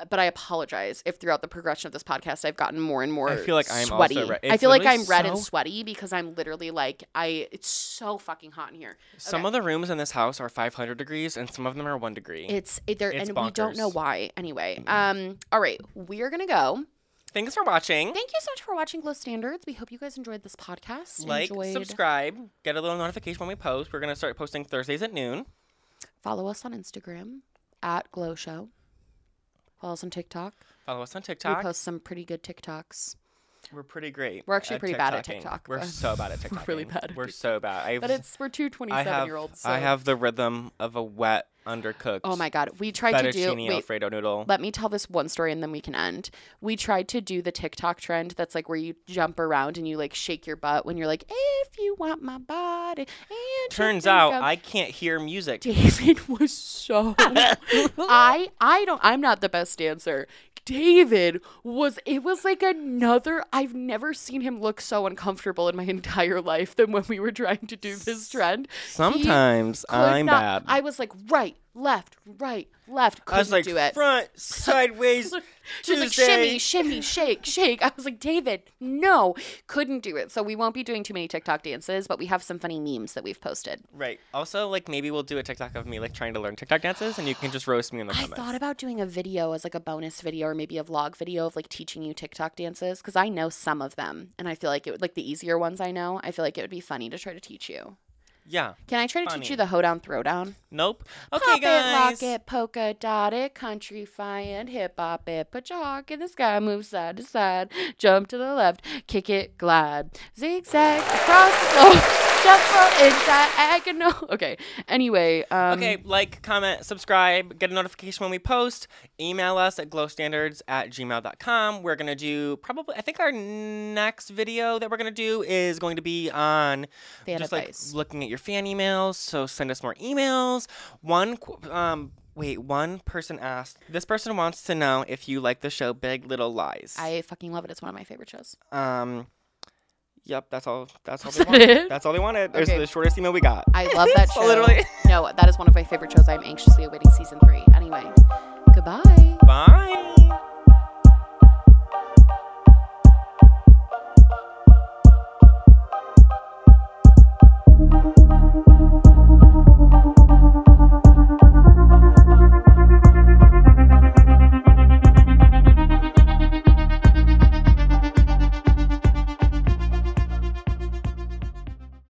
But I apologize if throughout the progression of this podcast I've gotten more and more I feel like I'm also sweaty. I feel like I'm red and sweaty because I'm literally like I it's so fucking hot in here. Some Okay. of the rooms in this house are 500 degrees, and some of them are one degree. It's it, there and we don't know why. Anyway, um all right, we are going to go. Thanks for watching. Thank you so much for watching Glow Standards. We hope you guys enjoyed this podcast. like, enjoyed. subscribe, get a little notification when we post. We're gonna start posting Thursdays at noon. Follow us on Instagram at Glow Show. Follow us on TikTok. Follow us on TikTok. We post some pretty good TikToks. We're pretty great. We're actually pretty bad at TikTok, We're so bad at TikTok. really bad We're so bad. I've, But it's we're two I 27 have year olds. I have the rhythm of a wet, undercooked. Oh my god, we tried to do. Wait, Alfredo noodle. let me tell this one story and then we can end. We tried to do the TikTok trend that's like where you jump around and you like shake your butt when you're like, if you want my body. And Turns out of-" I can't hear music. David was so I I don't I'm not the best dancer. David was it was like another I've never seen him look so uncomfortable in my entire life than when we were trying to do this trend. Sometimes I'm not- bad. I was like, right, left, right, left. Couldn't I was like do it. front, sideways, She was like, shimmy, shimmy, shake, shake. I was like, David, no, couldn't do it. So we won't be doing too many TikTok dances, but we have some funny memes that we've posted. Right. Also, like maybe we'll do a TikTok of me like trying to learn TikTok dances, and you can just roast me in the I comments. thought about doing a video as like a bonus video or maybe a vlog video of like teaching you TikTok dances because I know some of them and I feel like it would like the easier ones I know. I feel like it would be funny to try to teach you. Yeah. Can I try to teach you the hoedown throwdown? Nope. Okay, Pop guys. it, lock it, polka dot it, country fine, hip hop it, put your hawk in the sky, move side to side, jump to the left, kick it, glide, zigzag across the floor, for inside diagonal. Okay. Anyway, um, Okay, like, comment, subscribe, get a notification when we post. Email us at glowstandards at gmail.com. We're going to do probably, I think our next video that we're going to do is going to be on Fan just advice. like looking at your fan emails. So send us more emails. One, um, wait, one person asked, this person wants to know if you like the show Big Little Lies. I fucking love it. It's one of my favorite shows. um, yep, that's all. That's all they wanted. That's all they wanted. There's Okay. the shortest email we got. I love that show. literally. No, that is one of my favorite shows. I'm anxiously awaiting season three. Anyway, goodbye. Bye.